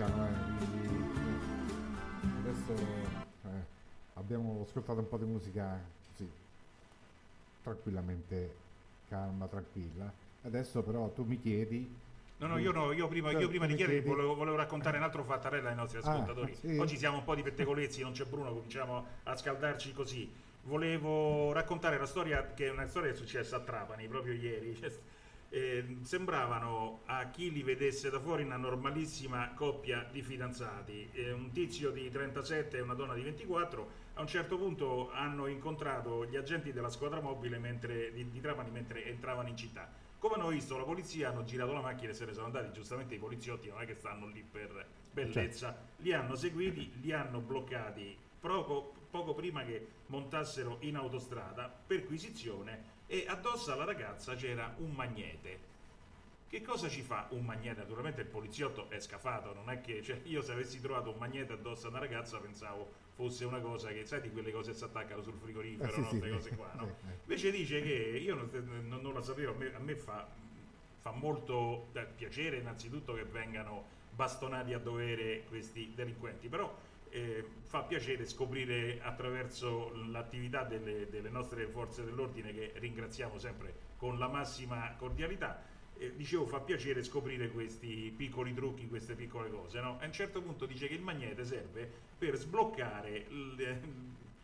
Cristiano, eh, eh, adesso eh, abbiamo ascoltato un po' di musica così, tranquillamente calma, tranquilla. Adesso però tu mi chiedi... No, no, io, no, io prima, Cioè, io prima di chiedere volevo, volevo raccontare un altro fattarella ai nostri Ah, ascoltatori. sì. Oggi siamo un po' di pettegolezzi, non c'è Bruno, cominciamo a scaldarci così. Volevo raccontare la storia, che è una storia che è successa a Trapani proprio ieri. Eh, sembravano a chi li vedesse da fuori una normalissima coppia di fidanzati. Eh, un tizio di 37 e una donna di 24 a un certo punto hanno incontrato gli agenti della squadra mobile mentre- di, di Trapani mentre entravano in città. Come hanno visto la polizia hanno girato la macchina e se ne sono andati, giustamente i poliziotti non è che stanno lì per bellezza, li hanno seguiti, li hanno bloccati poco, poco prima che montassero in autostrada, perquisizione e addosso alla ragazza c'era un magnete. Che cosa ci fa un magnete? Naturalmente il poliziotto è scafato, non è che cioè, io se avessi trovato un magnete addosso a una ragazza pensavo fosse una cosa che, sai, di quelle cose che si attaccano sul frigorifero, Eh, sì, no? sì. Cose qua, no? Sì, eh. Invece dice che io non, non- non la sapevo, a me, a me fa, fa molto eh, piacere innanzitutto che vengano bastonati a dovere questi delinquenti, però eh, fa piacere scoprire attraverso l'attività delle, delle nostre forze dell'ordine che ringraziamo sempre con la massima cordialità. eh, dicevo, fa piacere scoprire questi piccoli trucchi, queste piccole cose. No? A un certo punto dice che il magnete serve per sbloccare l-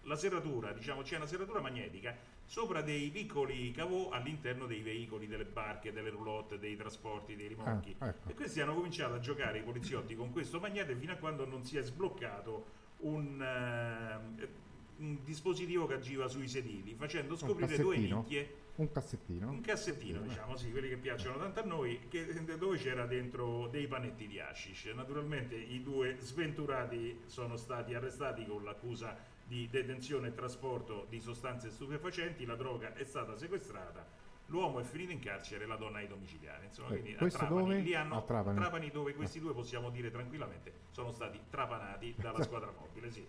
la serratura, diciamo, c'è una serratura magnetica sopra dei piccoli cavò all'interno dei veicoli, delle barche, delle roulotte, dei trasporti, dei rimorchi. Ah, ecco. E questi hanno cominciato a giocare i poliziotti con questo magnete fino a quando non si è sbloccato un, eh, un dispositivo che agiva sui sedili, facendo scoprire due nicchie Un cassettino. un cassettino, diciamo, sì, quelli che piacciono tanto a noi, che- dove c'era dentro dei panetti di hashish. Naturalmente i due sventurati sono stati arrestati con l'accusa di detenzione e trasporto di sostanze stupefacenti, la droga è stata sequestrata, l'uomo è finito in carcere e la donna ai domiciliari. Insomma, Eh, quindi a Trapani, hanno- A Trapani. dove questi due possiamo dire tranquillamente sono stati trapanati dalla squadra mobile, sì.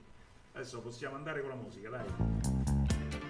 Adesso possiamo andare con la musica, dai.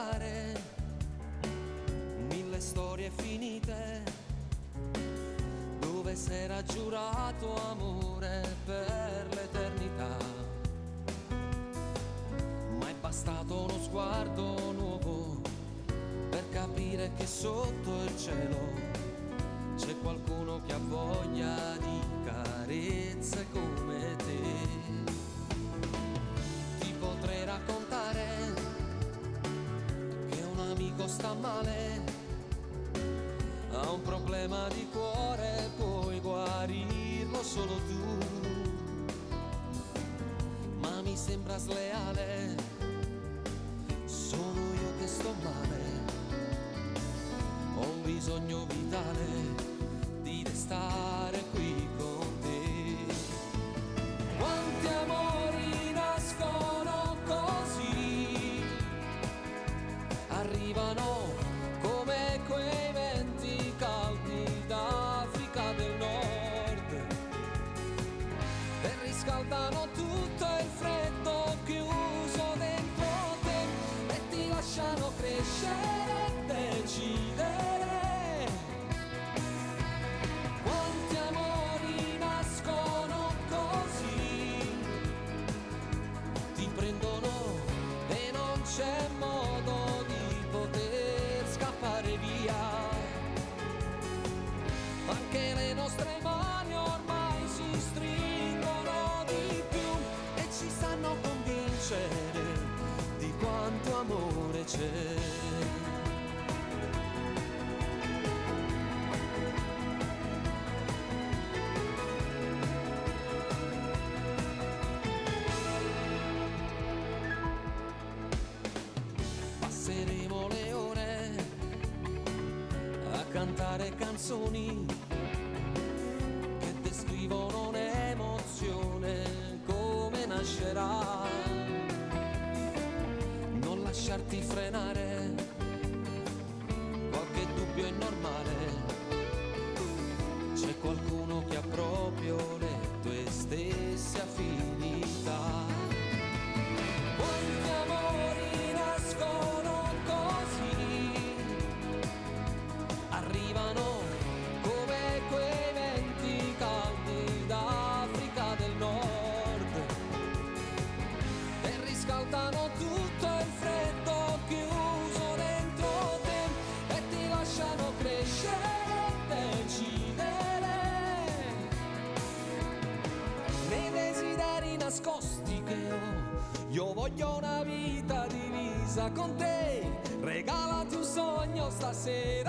raccontare mille storie finite dove s'era giurato amore per l'eternità. Ma è bastato uno sguardo nuovo per capire che sotto il cielo c'è qualcuno che ha voglia di carezze come sta male, canzoni che descrivono un'emozione come nascerà. Non lasciarti frenare, voglio una vita divisa con te. Regalati un sogno stasera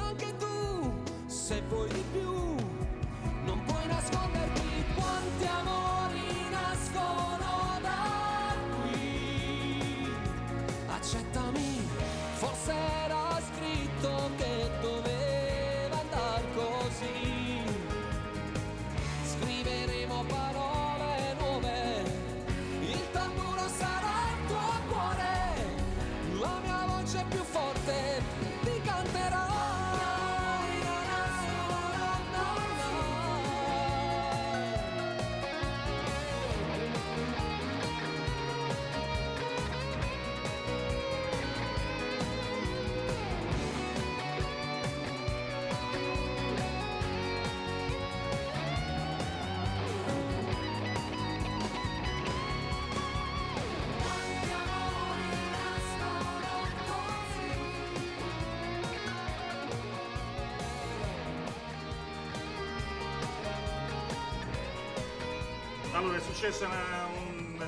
Allora è successa una,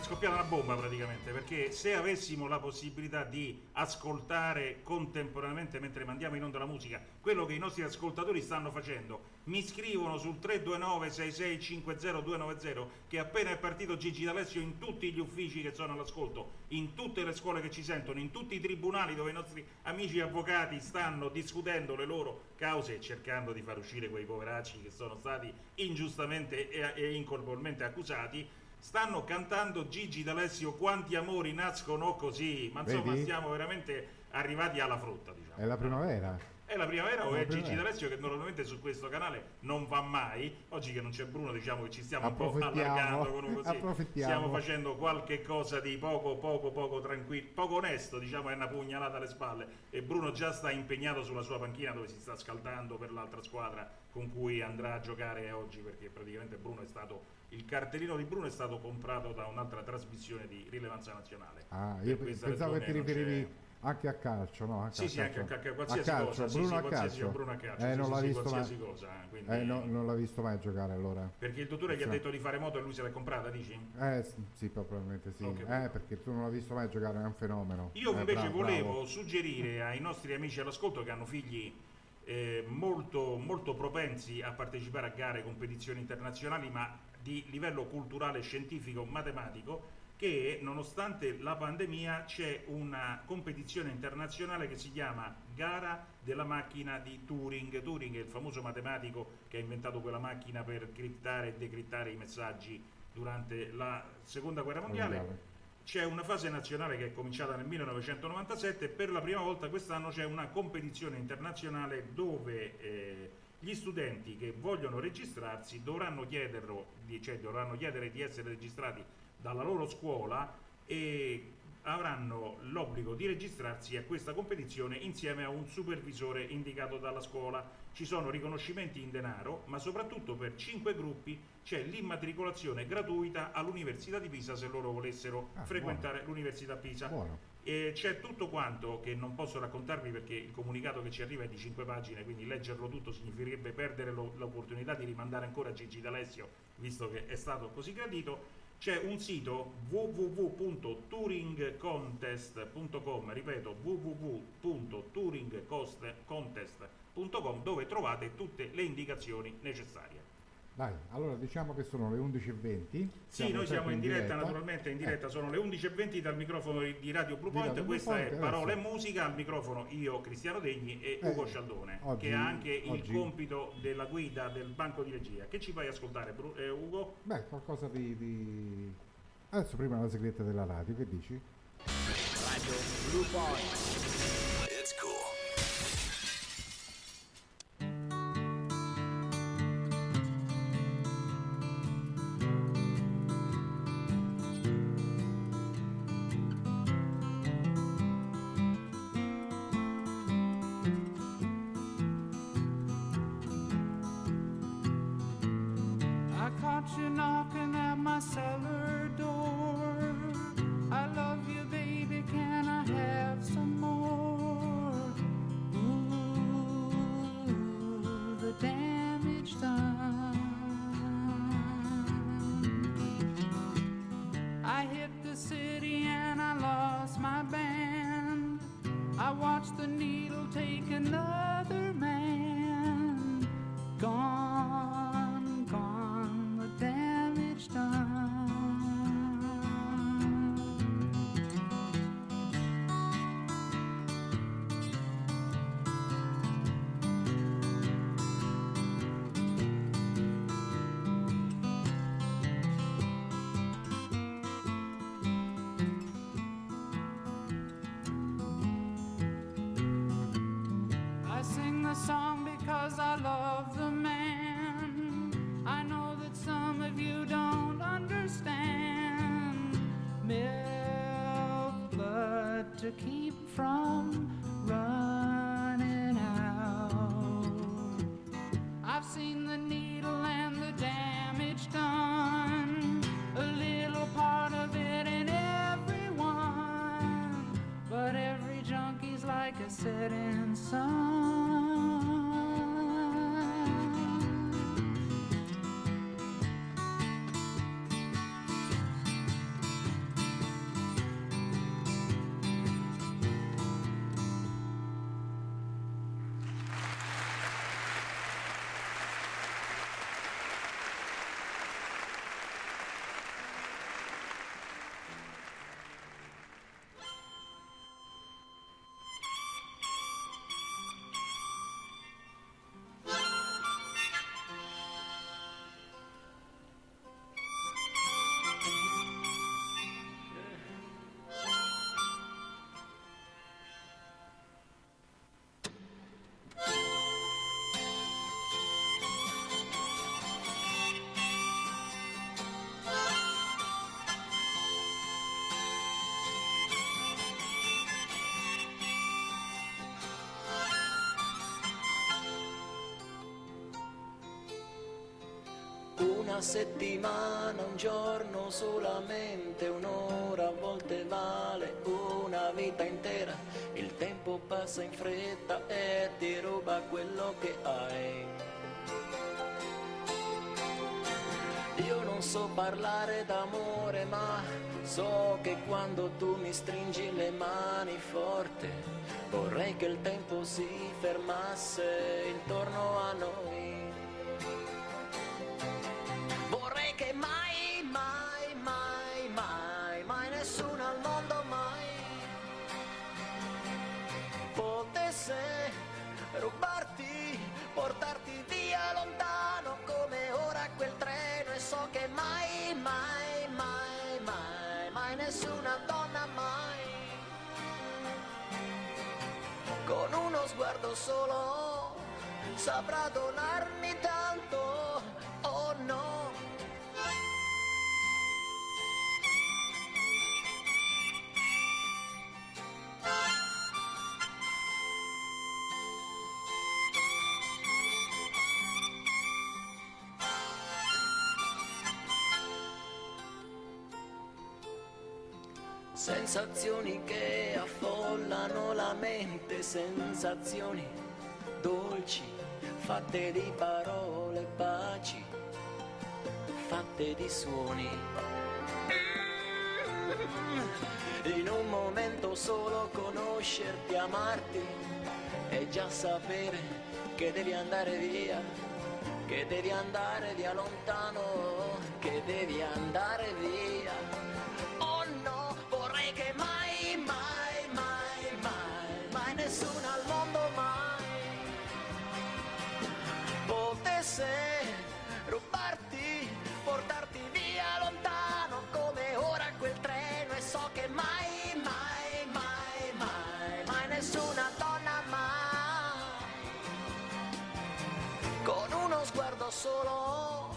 scoppiata una bomba praticamente perché se avessimo la possibilità di ascoltare contemporaneamente mentre mandiamo in onda la musica quello che i nostri ascoltatori stanno facendo mi scrivono sul 329 290 che appena è partito Gigi D'Alessio in tutti gli uffici che sono all'ascolto in tutte le scuole che ci sentono in tutti i tribunali dove i nostri amici avvocati stanno discutendo le loro cause e cercando di far uscire quei poveracci che sono stati ingiustamente e, e accusati stanno cantando Gigi D'Alessio quanti amori nascono così ma insomma Vedi? siamo veramente arrivati alla frutta diciamo È la primavera. È la primavera o è Gigi. D'Alessio che normalmente su questo canale non va mai. Oggi che non c'è Bruno diciamo che ci stiamo un po' allargando con così. Stiamo facendo qualche cosa di poco poco poco tranquillo, poco onesto, diciamo è una pugnalata alle spalle e Bruno già sta impegnato sulla sua panchina dove si sta scaldando per l'altra squadra con cui andrà a giocare oggi perché praticamente Bruno è stato il cartellino di Bruno è stato comprato da un'altra trasmissione di rilevanza nazionale. Ah, io pensavo che ti riferivi anche a calcio, no? Anche Sì, a sì, anche a calcio. calcio, qualsiasi a calcio, cosa, Bruno sì, a calcio. Bruno a calcio, Eh, sì, non sì, l'ha sì, visto qualsiasi mai. cosa, eh, quindi- Eh, no, non l'ha visto mai giocare allora. Perché il dottore gli ha detto di fare moto e lui se l'è comprata, dici? Eh sì, probabilmente sì. Capito. Eh, perché tu non l'hai visto mai giocare, è un fenomeno. Io Eh, invece bravo, volevo bravo. suggerire ai nostri amici all'ascolto che hanno figli eh, molto, molto propensi a partecipare a gare competizioni internazionali, ma di livello culturale, scientifico, matematico, che nonostante la pandemia c'è una competizione internazionale che si chiama Gara della macchina di Turing. Turing è il famoso matematico che ha inventato quella macchina per criptare e decrittare i messaggi durante la seconda guerra mondiale. C'è una fase nazionale che è cominciata nel 1997 e per la prima volta quest'anno c'è una competizione internazionale dove eh, gli studenti che vogliono registrarsi dovranno, chiederlo, cioè dovranno chiedere di essere registrati dalla loro scuola e avranno l'obbligo di registrarsi a questa competizione insieme a un supervisore indicato dalla scuola. Ci sono riconoscimenti in denaro, ma soprattutto per cinque gruppi c'è l'immatricolazione gratuita all'Università di Pisa se loro volessero Ah, frequentare l'Università Pisa. Buono. E c'è tutto quanto che non posso raccontarvi perché il comunicato che ci arriva è di 5 pagine, quindi leggerlo tutto significherebbe perdere lo- l'opportunità di rimandare ancora Gigi D'Alessio, visto che è stato così gradito. C'è un sito www.turingcontest.com, ripeto www.turingcontest.com dove trovate tutte le indicazioni necessarie. Dai, allora diciamo che sono le 11.20. Sì, noi siamo in diretta, naturalmente in diretta Eh, sono le 11.20 dal microfono di di Radio Blue Point, Radio Blue questa Point, è Parola e adesso. Musica, al microfono io Cristiano Degni e Eh, Ugo Scialdone, oggi- che ha anche il oggi- compito della guida del banco di regia. Che ci fai ascoltare Bru- eh, Ugo? Beh, qualcosa di, di- Adesso prima la segreta della radio, che dici? Radio Blue Point. Settimana, un giorno solamente, un'ora a volte vale una vita intera. Il tempo passa in fretta e ti ruba quello che hai. Io non so parlare d'amore, ma so che quando tu mi stringi le mani forte, vorrei che il tempo si fermasse intorno a noi. Che mai, mai, mai, mai, mai nessuno al mondo mai potesse rubarti, portarti via lontano come ora quel treno e so che mai, mai, mai, mai, mai nessuna donna mai con uno sguardo solo saprà donarmi tanto, oh no. Sensazioni che affollano la mente, sensazioni dolci, fatte di parole, baci, fatte di suoni. In un momento solo conoscerti, amarti e già sapere che devi andare via, che devi andare via lontano, che devi andare via. Solo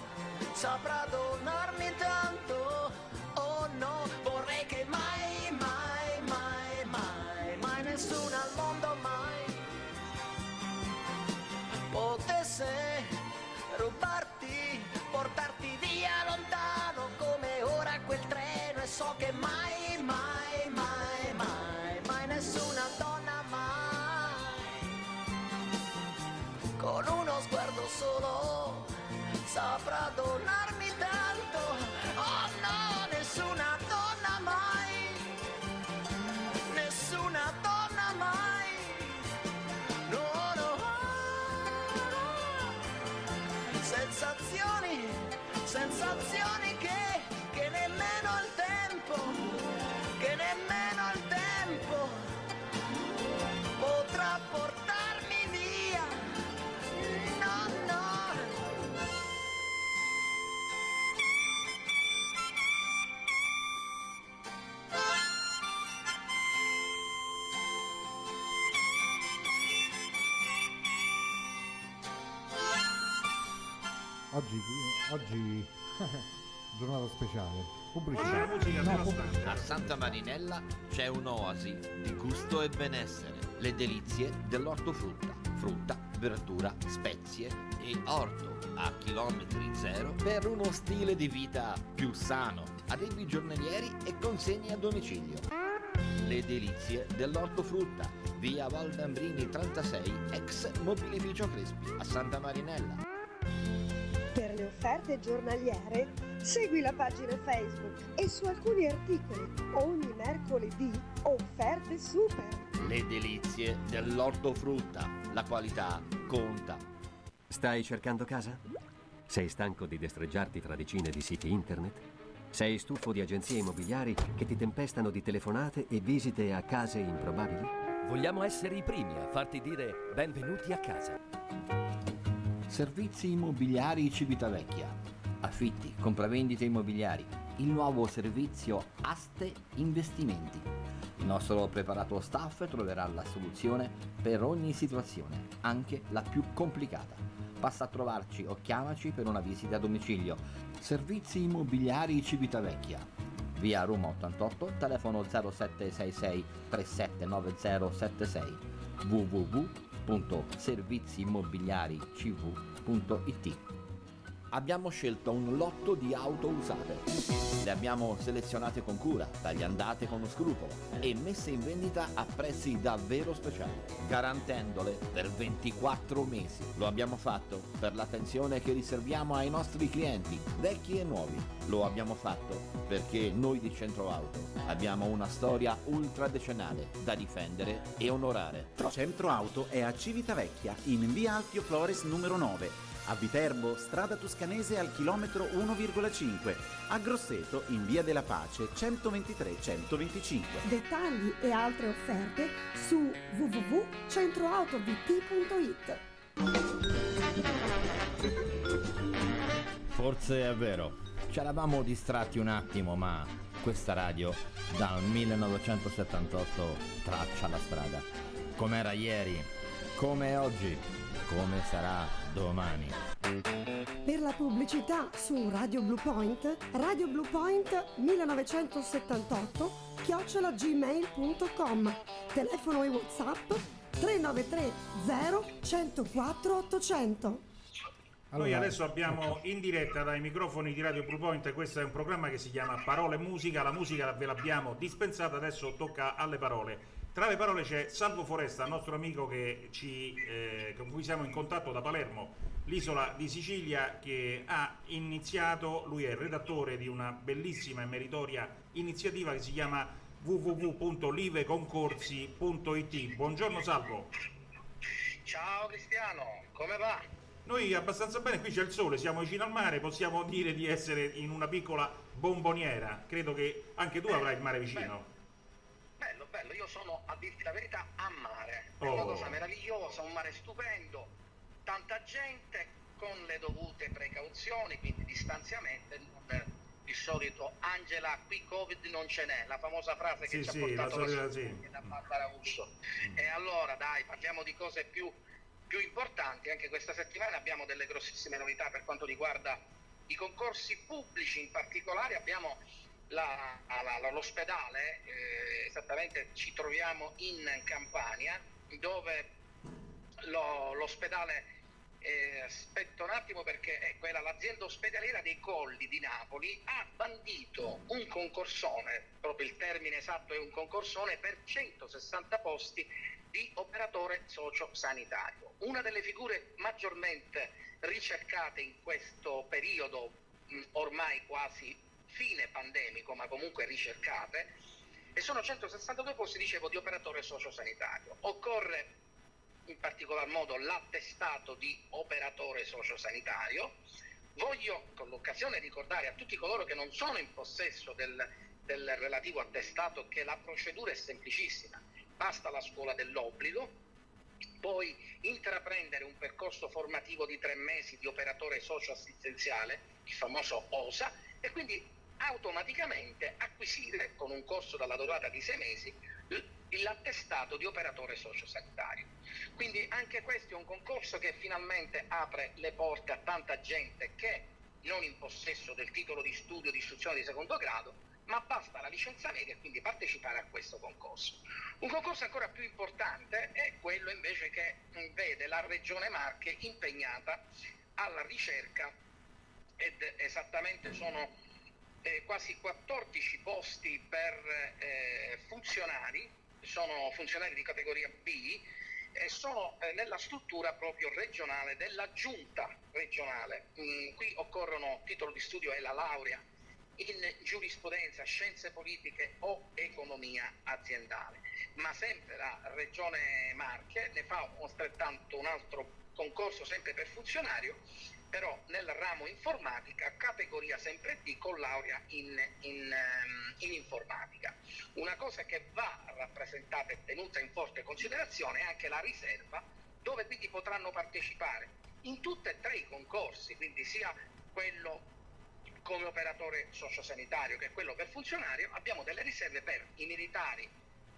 saprà donarmi tanto. Oh no, vorrei che mai, mai, mai, mai, mai nessuno al mondo mai potesse rubarti, portarti via lontano come ora quel treno e so che mai, saprà donarmi Oggi, oggi giornata speciale. Pubblicità. No. A Santa Marinella c'è un'oasi di gusto e benessere, le delizie dell'ortofrutta, frutta, verdura, spezie e orto a chilometri zero per uno stile di vita più sano, arrivi giornalieri e consegni a domicilio. Le delizie dell'ortofrutta, via Valdambrini 36, ex mobilificio Crespi, a Santa Marinella. Offerte giornaliere segui la pagina Facebook e su alcuni articoli ogni mercoledì offerte super. Le delizie dell'ortofrutta, la qualità conta. Stai cercando casa? Sei stanco di destreggiarti tra decine di siti internet? Sei stufo di agenzie immobiliari che ti tempestano di telefonate e visite a case improbabili? Vogliamo essere i primi a farti dire benvenuti a casa. Servizi immobiliari Civitavecchia. Affitti, compravendite immobiliari. Il nuovo servizio Aste Investimenti. Il nostro preparato staff troverà la soluzione per ogni situazione, anche la più complicata. Passa a trovarci o chiamaci per una visita a domicilio. Servizi immobiliari Civitavecchia. Via Roma 88, telefono 0766 379076 www.serviziimmobiliaricv.it abbiamo scelto un lotto di auto usate. Le abbiamo selezionate con cura, tagliandate con scrupolo e messe in vendita a prezzi davvero speciali, garantendole per 24 mesi. Lo abbiamo fatto per l'attenzione che riserviamo ai nostri clienti, vecchi e nuovi. Lo abbiamo fatto perché noi di Centro Auto abbiamo una storia ultradecennale da difendere e onorare. Centro Auto è a Civitavecchia, in via Alfio Flores numero 9. A Viterbo, strada toscanese al chilometro 1,5. A Grosseto, in via della Pace 123-125. Dettagli e altre offerte su www.centroautovt.it. Forse è vero, ci eravamo distratti un attimo, ma questa radio dal 1978 traccia la strada. Com'era ieri, come è oggi, come sarà domani. Per la pubblicità su Radio Blue Point, Radio Blue Point 1978 chiocciola gmail.com Telefono e Whatsapp 393 0 104 800 Noi Allora, adesso abbiamo in diretta dai microfoni di Radio Blue Point, questo è un programma che si chiama Parole e Musica, la musica ve l'abbiamo dispensata, adesso tocca alle parole. Tra le parole c'è Salvo Foresta, nostro amico che ci, eh, con cui siamo in contatto da Palermo, l'isola di Sicilia, che ha iniziato, lui è il redattore di una bellissima e meritoria iniziativa che si chiama www.liveconcorsi.it. Buongiorno Salvo. Ciao Cristiano, come va? Noi abbastanza bene, qui c'è il sole, siamo vicino al mare, possiamo dire di essere in una piccola bomboniera. Credo che anche tu avrai il mare vicino. Bello, bello, io sono a dirti la verità a mare. È Oh. una cosa meravigliosa, un mare stupendo, tanta gente con le dovute precauzioni, quindi distanziamento. e non Il solito Angela, qui Covid non ce n'è, la famosa frase che Sì, ci ha sì, la portato solita, la sì. da Barbara Russo. E allora dai, parliamo di cose più, più importanti. Anche questa settimana abbiamo delle grossissime novità per quanto riguarda i concorsi pubblici, in particolare abbiamo la- la- l'ospedale, eh, esattamente ci troviamo in Campania, dove lo- l'ospedale, eh, aspetta un attimo perché è quella, l'azienda ospedaliera dei Colli di Napoli ha bandito un concorsone, proprio il termine esatto è un concorsone, per 160 posti di operatore sociosanitario. Una delle figure maggiormente ricercate in questo periodo, mh, ormai quasi fine pandemico, ma comunque ricercate, e sono 162 posti, dicevo, di operatore sociosanitario. Occorre in particolar modo l'attestato di operatore sociosanitario. Voglio con l'occasione ricordare a tutti coloro che non sono in possesso del, del relativo attestato che la procedura è semplicissima. Basta la scuola dell'obbligo, poi intraprendere un percorso formativo di tre mesi di operatore socioassistenziale, il famoso OSA, e quindi automaticamente acquisire con un corso dalla durata di sei mesi l'attestato di operatore sociosanitario. Quindi anche questo è un concorso che finalmente apre le porte a tanta gente che non in possesso del titolo di studio di istruzione di secondo grado, ma basta la licenza media e quindi partecipare a questo concorso. Un concorso ancora più importante è quello invece che vede la Regione Marche impegnata alla ricerca ed esattamente sono eh, quasi 14 posti per eh, funzionari, sono funzionari di categoria B e sono eh, nella struttura proprio regionale della giunta regionale. Mm, qui occorrono titolo di studio e la laurea in giurisprudenza, scienze politiche o economia aziendale. Ma sempre la Regione Marche ne fa altrettanto un altro concorso sempre per funzionario, però nel ramo informatica, categoria sempre D con laurea in, in, ehm, in informatica. Una cosa che va rappresentata e tenuta in forte considerazione è anche la riserva, dove quindi potranno partecipare in tutti e tre i concorsi, quindi sia quello come operatore sociosanitario che quello per funzionario, abbiamo delle riserve per i militari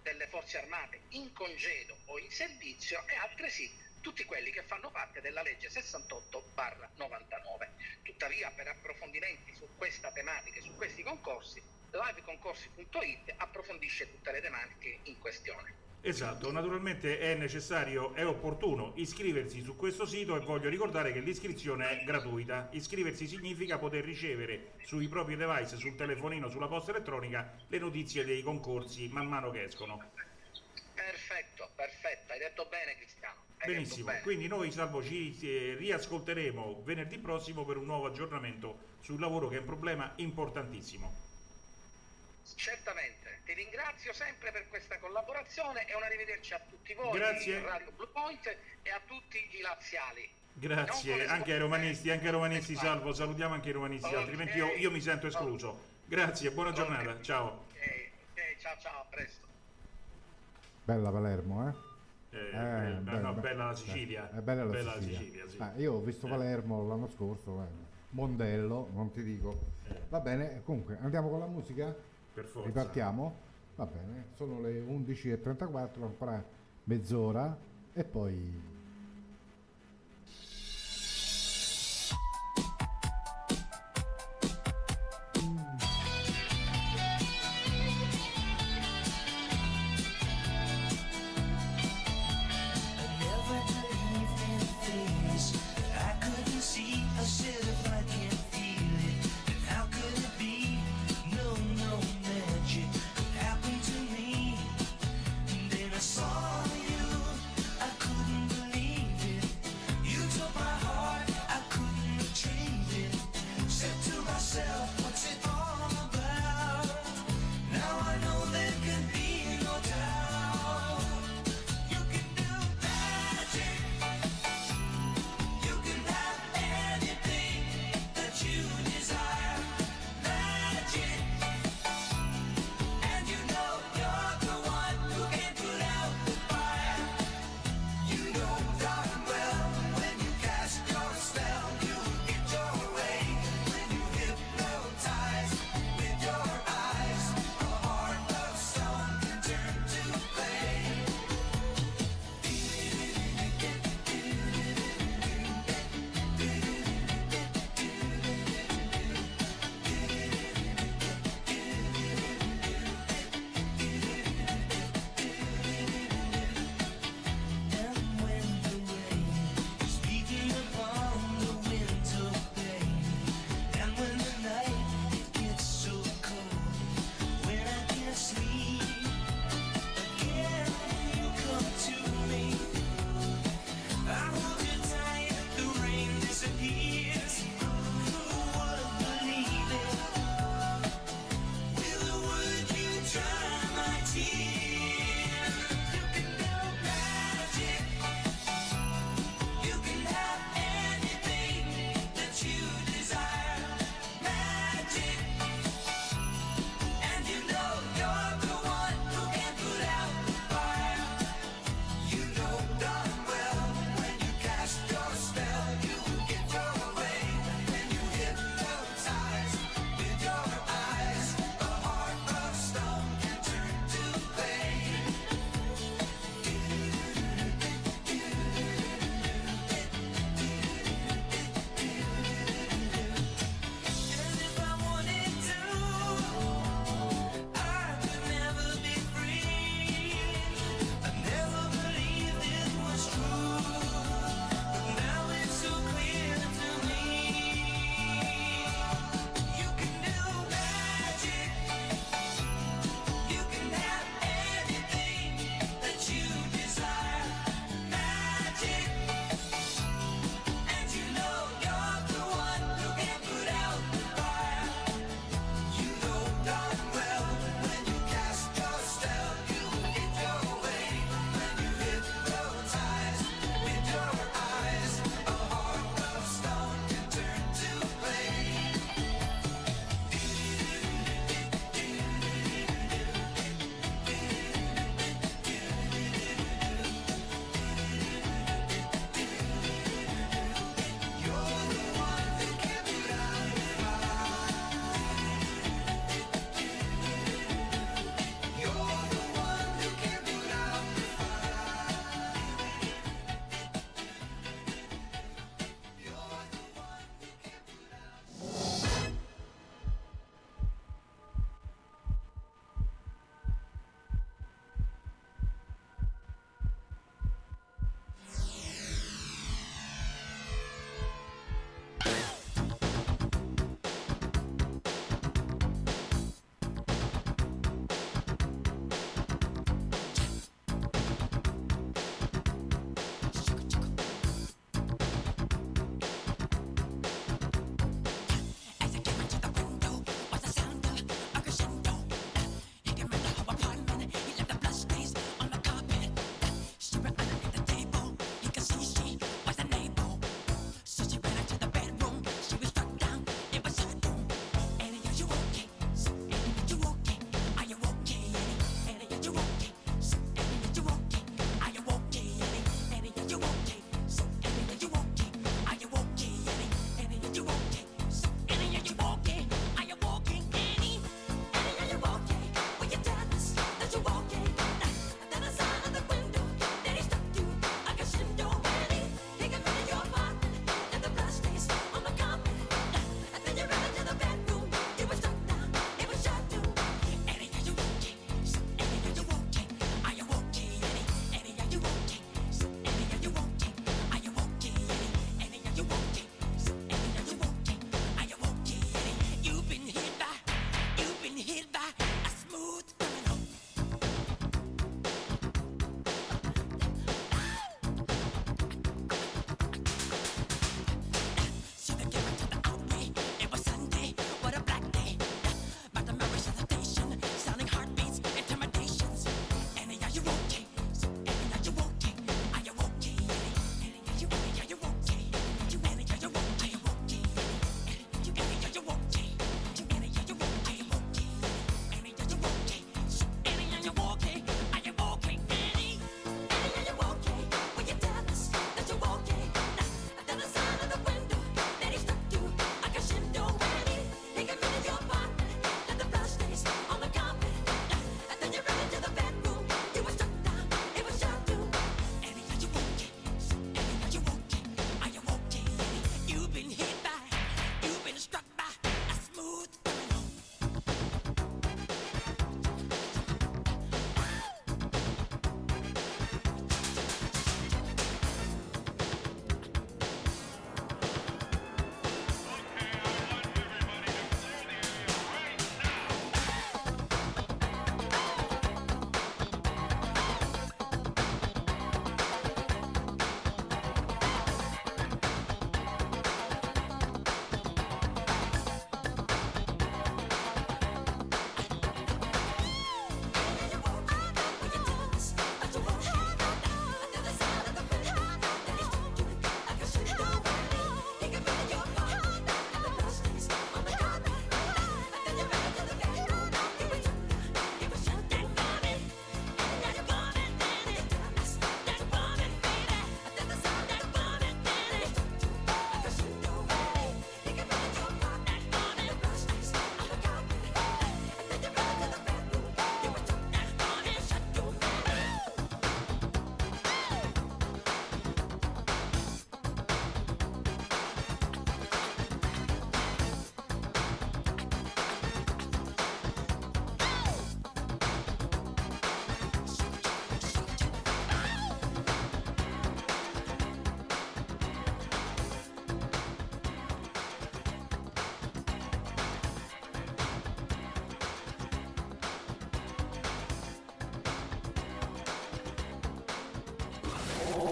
delle forze armate in congedo o in servizio e altresì tutti quelli che fanno parte della legge 68-99. Tuttavia per approfondimenti su questa tematica e su questi concorsi, liveconcorsi.it approfondisce tutte le tematiche in questione. Esatto, naturalmente è necessario, è opportuno iscriversi su questo sito e voglio ricordare che l'iscrizione è gratuita. Iscriversi significa poter ricevere sui propri device, sul telefonino, sulla posta elettronica, le notizie dei concorsi man mano che escono. Perfetto, perfetto, hai detto bene detto Benissimo, bene. quindi noi Salvo ci eh, riascolteremo venerdì prossimo per un nuovo aggiornamento sul lavoro che è un problema importantissimo. Certamente, ti ringrazio sempre per questa collaborazione e un arrivederci a tutti voi Grazie. di Radio Blue Point e a tutti i laziali. Grazie, anche ai romanisti, anche ai romanisti Salvo, salutiamo anche i romanisti, altrimenti io, io mi sento escluso. Grazie, buona giornata, ciao. Ok, ok, ciao ciao, a presto. Bella Palermo, eh? Eh, Eh, eh, no, bella la Sicilia. È bella la Bella la Sicilia. Sicilia, sì. Ah, io ho visto Eh. Palermo l'anno scorso, eh, Mondello, non ti dico. Va bene, comunque andiamo con la musica? Per forza. Ripartiamo? Va bene, sono le 11.34, ancora mezz'ora e poi...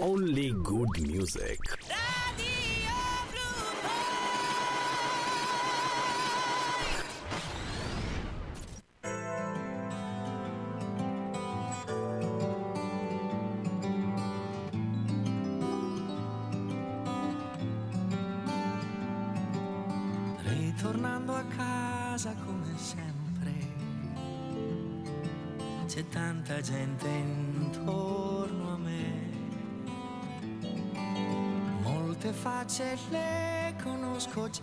Only good music. fortelle kun hos Kurt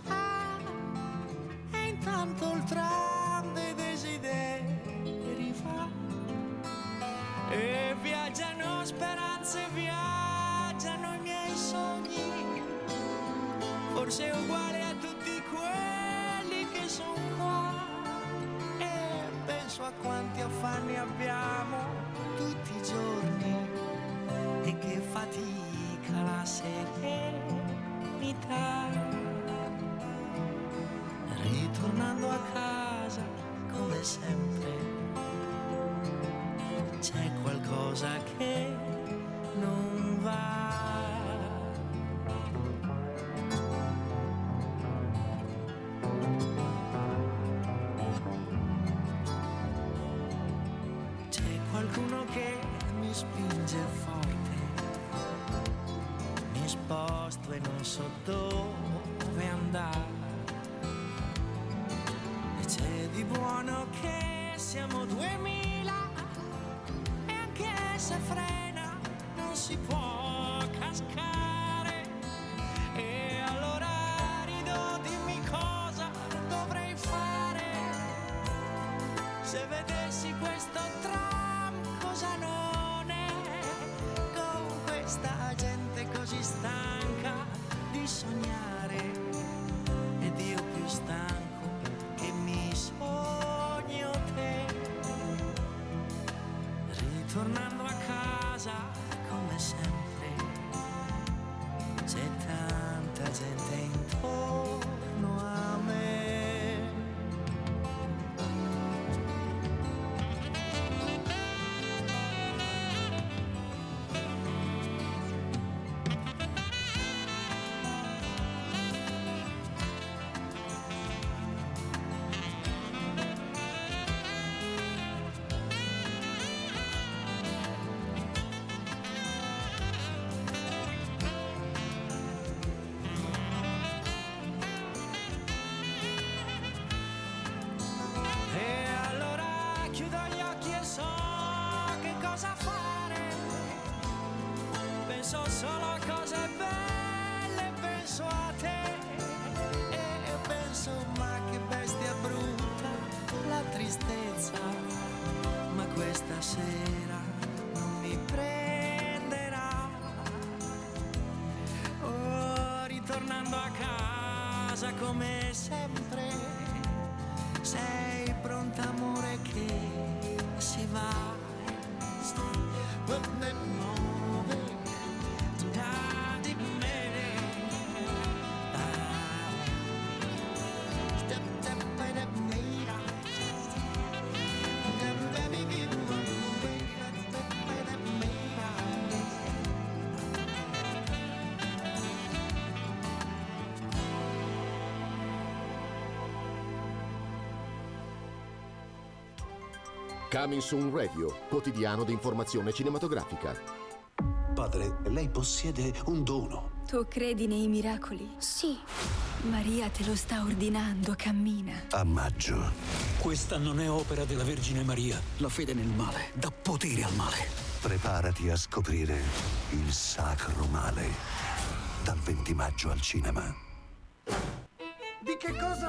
c'è qualcosa che non va. C'è qualcuno che mi spinge forte, mi sposto e non so dove andare. E c'è di buono che se frena non si può cascare. E allora rido, dimmi cosa dovrei fare. Se vedessi questo tram cosa non è Con questa gente così stanca di sognare Ed io più stanco che mi sogno te Ritornando Penso solo a cose belle, penso a te. E penso, ma che bestia brutta la tristezza. Ma questa sera non mi prenderà. Oh, ritornando a casa come sempre. Sei pronta amore che Coming Soon Radio, quotidiano di informazione cinematografica. Padre, lei possiede un dono. Tu credi nei miracoli? Sì. Maria te lo sta ordinando, cammina. A maggio. Questa non è opera della Vergine Maria. La fede nel male dà potere al male. Preparati a scoprire il sacro male. Dal 20 maggio al cinema.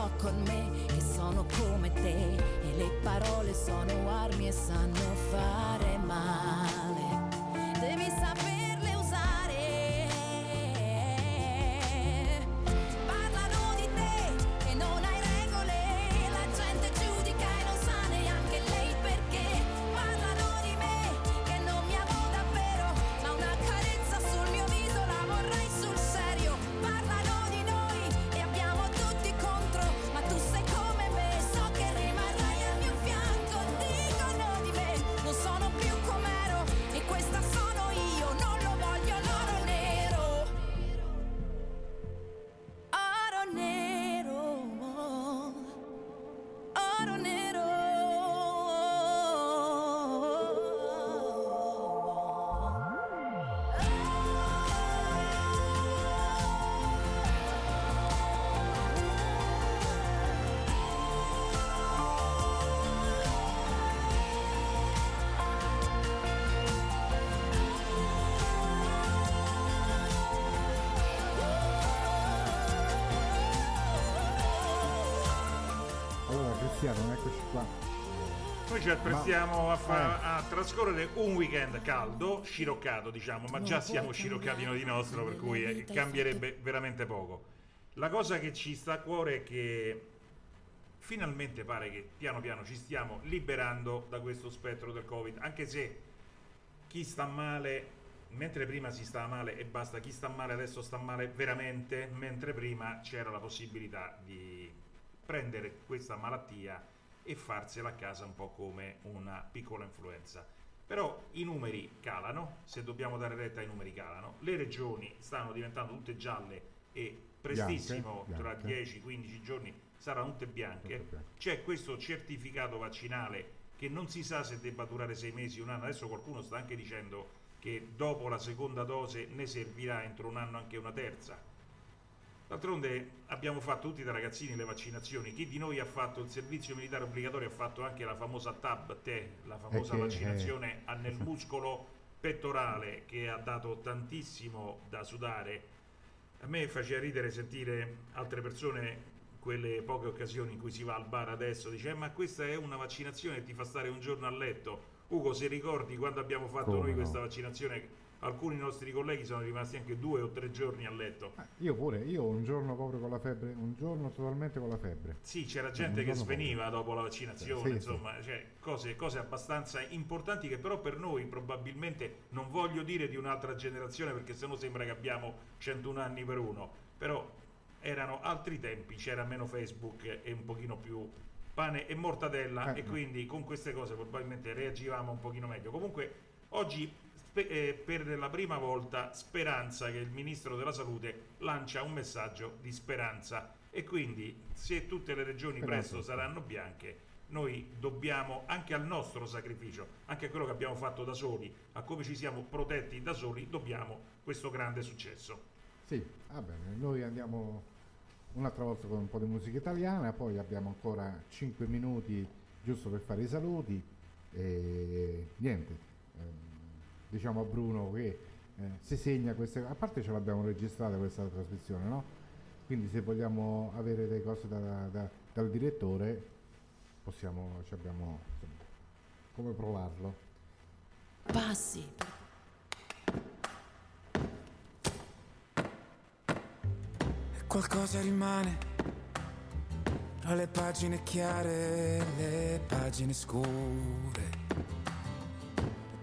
Po' con me, che sono come te, e le parole sono armi e sanno fare male. Devi saperle Apprestiamo a, fa- eh. a trascorrere un weekend caldo, sciroccato diciamo, ma già siamo sciroccati noi di nostro, per cui eh, cambierebbe veramente poco. La cosa che ci sta a cuore è che finalmente pare che piano piano ci stiamo liberando da questo spettro del Covid, anche se chi sta male, mentre prima si stava male e basta, chi sta male adesso sta male veramente, mentre prima c'era la possibilità di prendere questa malattia e farsela a casa un po' come una piccola influenza. Però i numeri calano, se dobbiamo dare retta ai numeri calano, le regioni stanno diventando tutte gialle e prestissimo, Bianche, tra bianche. 10-15 giorni, saranno tutte bianche. C'è questo certificato vaccinale che non si sa se debba durare sei mesi, un anno. Adesso qualcuno sta anche dicendo che dopo la seconda dose ne servirà entro un anno anche una terza. D'altronde abbiamo fatto tutti da ragazzini le vaccinazioni. Chi di noi ha fatto il servizio militare obbligatorio ha fatto anche la famosa TAB, te, la famosa Eh che, vaccinazione eh, nel muscolo pettorale che ha dato tantissimo da sudare. A me faceva ridere sentire altre persone, quelle poche occasioni in cui si va al bar adesso, dice "Eh, ma questa è una vaccinazione che ti fa stare un giorno a letto. Ugo, se ricordi quando abbiamo fatto Come noi no? questa vaccinazione, alcuni nostri colleghi sono rimasti anche due o tre giorni a letto. Io pure, io un giorno proprio con la febbre, un giorno totalmente con la febbre. Sì, c'era Un gente che sveniva dopo la vaccinazione, Sì, sì. insomma, cioè, cose, cose abbastanza importanti che però per noi probabilmente non voglio dire di un'altra generazione perché sennò sembra che abbiamo 101 anni per uno, però erano altri tempi, c'era meno Facebook e un pochino più pane e mortadella Eh, e eh. quindi con queste cose probabilmente reagivamo un pochino meglio. Comunque oggi eh, per la prima volta speranza che il ministro della salute lancia un messaggio di speranza. E quindi se tutte le regioni presto saranno bianche noi dobbiamo anche al nostro sacrificio, anche a quello che abbiamo fatto da soli, a come ci siamo protetti da soli, dobbiamo questo grande successo. Sì, va bene, noi andiamo un'altra volta con un po' di musica italiana, poi abbiamo ancora 5 minuti giusto per fare i saluti e niente, diciamo a Bruno che eh, si segna queste a parte ce l'abbiamo registrata questa trasmissione, no? Quindi se vogliamo avere le cose da- da- dal direttore possiamo, ci abbiamo insomma, come provarlo. Passi. E qualcosa rimane tra le pagine chiare e le pagine scure.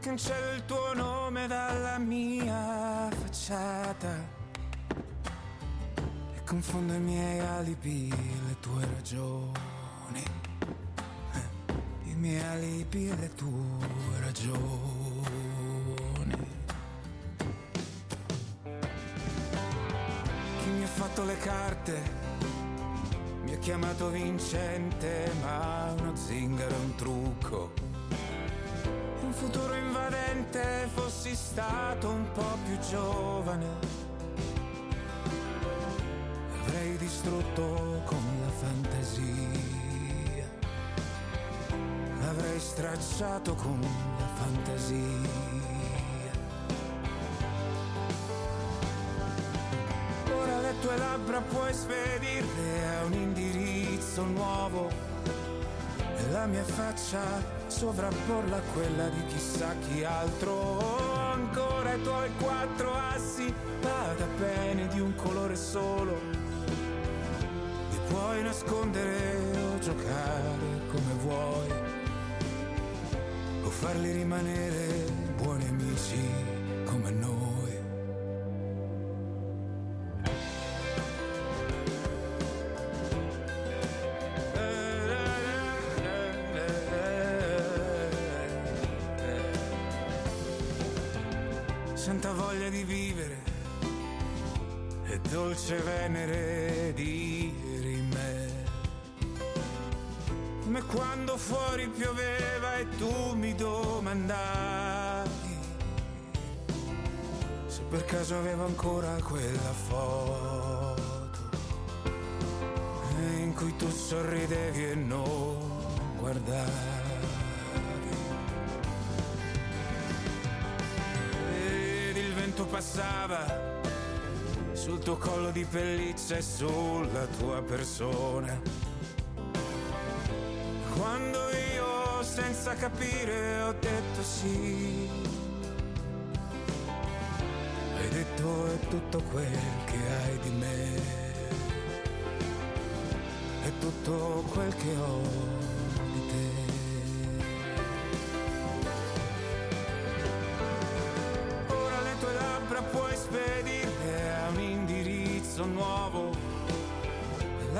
Cancello il tuo nome dalla mia facciata e confondo i miei alibi, le tue ragioni. Eh, I miei alibi le tue ragioni. Chi mi ha fatto le carte mi ha chiamato vincente, ma uno zingaro è un trucco. Futuro invadente, fossi stato un po' più giovane. Avrei distrutto con la fantasia. L'avrei stracciato con la fantasia. Ora le tue labbra puoi spedirle a un indirizzo nuovo e la mia faccia sovrapporla a quella di chissà chi altro. Ancora i tuoi quattro assi, vada bene di un colore solo. Li puoi nascondere o giocare come vuoi, o farli rimanere buoni amici come noi. Dolce venere di me. Come quando fuori pioveva e tu mi domandavi se per caso avevo ancora quella foto in cui tu sorridevi e non guardavi. ed il vento passava sul tuo collo di pelliccia e sulla tua persona. Quando io senza capire ho detto sì, hai detto è tutto quel che hai di me, è tutto quel che ho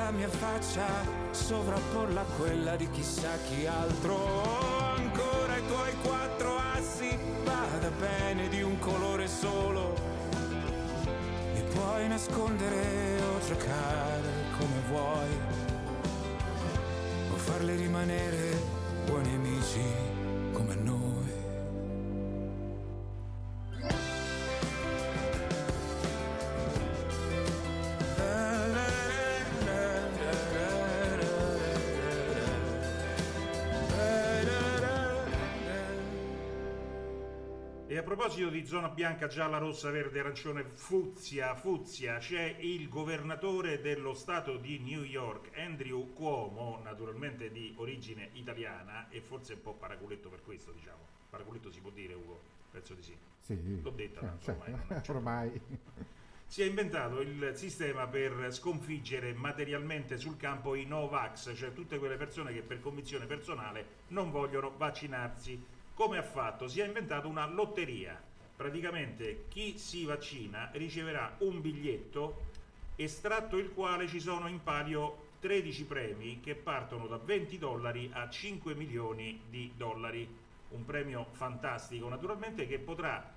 La mia faccia sovrapporla a quella di chissà chi altro. Ancora i tuoi quattro assi, vada bene di un colore solo. Li puoi nascondere o giocare come vuoi. O farli rimanere buoni amici E a proposito di zona bianca, gialla, rossa, verde, arancione, fuzia, fuzia, c'è il governatore dello stato di New York, Andrew Cuomo, naturalmente di origine italiana e forse un po' paraculetto per questo, diciamo. Paraculetto si può dire, Ugo? Penso di sì. Sì, L'ho detta, tanto cioè, ormai c'è. ormai. Si è inventato il sistema per sconfiggere materialmente sul campo i Novax, cioè tutte quelle persone che per convinzione personale non vogliono vaccinarsi. Come ha fatto? Si è inventato una lotteria. Praticamente chi si vaccina riceverà un biglietto estratto il quale ci sono in palio 13 premi che partono da 20 dollari a 5 milioni di dollari. Un premio fantastico naturalmente potrà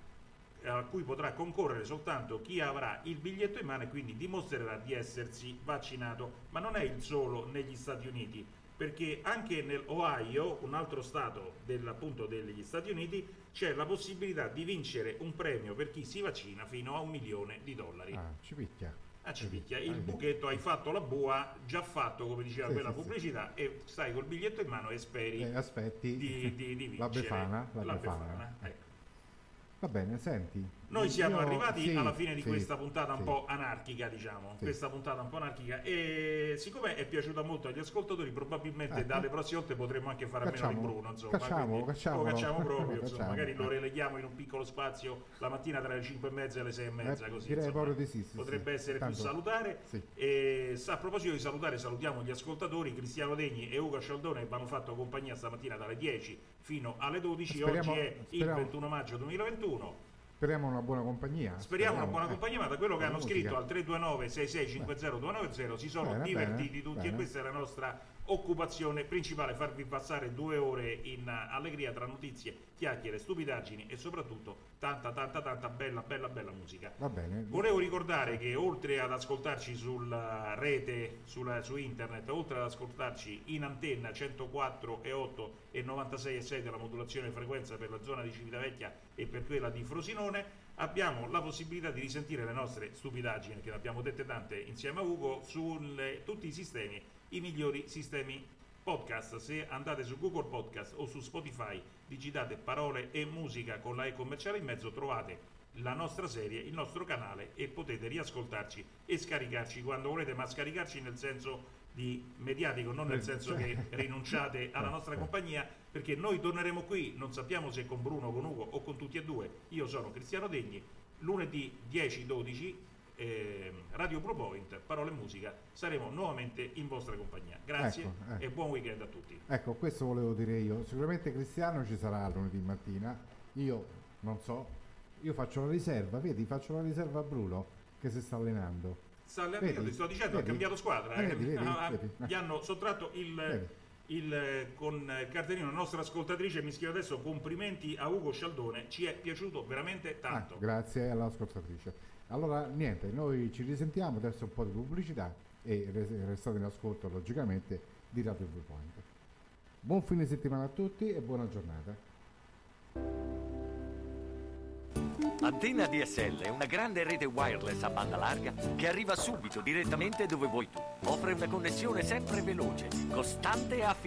a cui potrà concorrere soltanto chi avrà il biglietto in mano e quindi dimostrerà di essersi vaccinato. Ma non è il solo negli Stati Uniti. Perché anche nell'Ohio, un altro stato degli Stati Uniti, c'è la possibilità di vincere un premio per chi si vaccina fino a un milione di dollari. Ah, ci picchia. Ah, ci picchia. Il buchetto hai fatto la bua, già fatto come diceva Sì, quella sì, sì. pubblicità e stai col biglietto in mano e speri Eh, aspetti di, di- di la vincere Befana. La la Befana. Befana, ecco. Va bene, senti. Noi siamo arrivati sì, alla fine di sì, questa puntata un po' anarchica, diciamo, questa puntata un po' anarchica e siccome è piaciuta molto agli ascoltatori, probabilmente Eh, dalle prossime volte potremo anche fare a meno Cacciamo- di Bruno, insomma, cacciamo- quindi cacciamolo. lo cacciamo proprio, insomma, Cacciamo, magari lo eh. releghiamo in un piccolo spazio la mattina tra le 5 e mezza e le 6 e mezza, Eh, così insomma, sì, potrebbe essere Tanto- più salutare. Sì. E a proposito di salutare, salutiamo gli ascoltatori Cristiano Degni e Ugo Scialdone che hanno fatto compagnia stamattina dalle 10 fino alle 12. Speriamo- Oggi è il speriamo- 21 maggio 2021. Speriamo una buona compagnia. Speriamo una buona eh. compagnia, ma da quello che Buona hanno musica. scritto al 329 6650 290 si sono Bene, divertiti bene, tutti e bene. questa è la nostra occupazione principale, farvi passare due ore in allegria tra notizie, chiacchiere, stupidaggini e soprattutto tanta tanta tanta bella bella bella musica. Va bene. Volevo ricordare che oltre ad ascoltarci sulla rete, sulla- su internet, oltre ad ascoltarci in antenna 104,8 e 96,6 della modulazione frequenza per la zona di Civitavecchia e per quella di Frosinone, abbiamo la possibilità di risentire le nostre stupidaggini, che ne abbiamo dette tante insieme a Ugo, su tutti i sistemi, i migliori sistemi podcast. Se andate su Google Podcast o su Spotify, digitate parole e musica con la E commerciale in mezzo, trovate la nostra serie, il nostro canale e potete riascoltarci e scaricarci quando volete, ma scaricarci nel senso di mediatico, non nel senso che rinunciate alla nostra compagnia, perché noi torneremo qui, non sappiamo se con Bruno, con Ugo o con tutti e due. Io sono Cristiano Degni, lunedì 10-12, ehm, Radio Pro Point, Parole e Musica, saremo nuovamente in vostra compagnia. Grazie Ecco, ecco. e buon weekend a tutti. Ecco, questo volevo dire io. Sicuramente Cristiano ci sarà lunedì mattina. Io non so. Io faccio la riserva, vedi, faccio la riserva a Bruno che si sta allenando. Sta alle- Vedi? io ti sto dicendo, ha Vedi? cambiato squadra. Eh, eh. vedi, vedi, Ah, vedi. Gli hanno sottratto il, il, eh, con il cartellino la nostra ascoltatrice mi scrive adesso complimenti a Ugo Scialdone, ci è piaciuto veramente Ah, tanto. grazie all'ascoltatrice. Allora, niente, noi ci risentiamo, adesso un po' di pubblicità e re- restate in ascolto logicamente di Radio Blue Point. Buon fine settimana a tutti e buona giornata. Antenna DSL è una grande rete wireless a banda larga che arriva subito direttamente dove vuoi tu. Offre una connessione sempre veloce, costante e affidabile.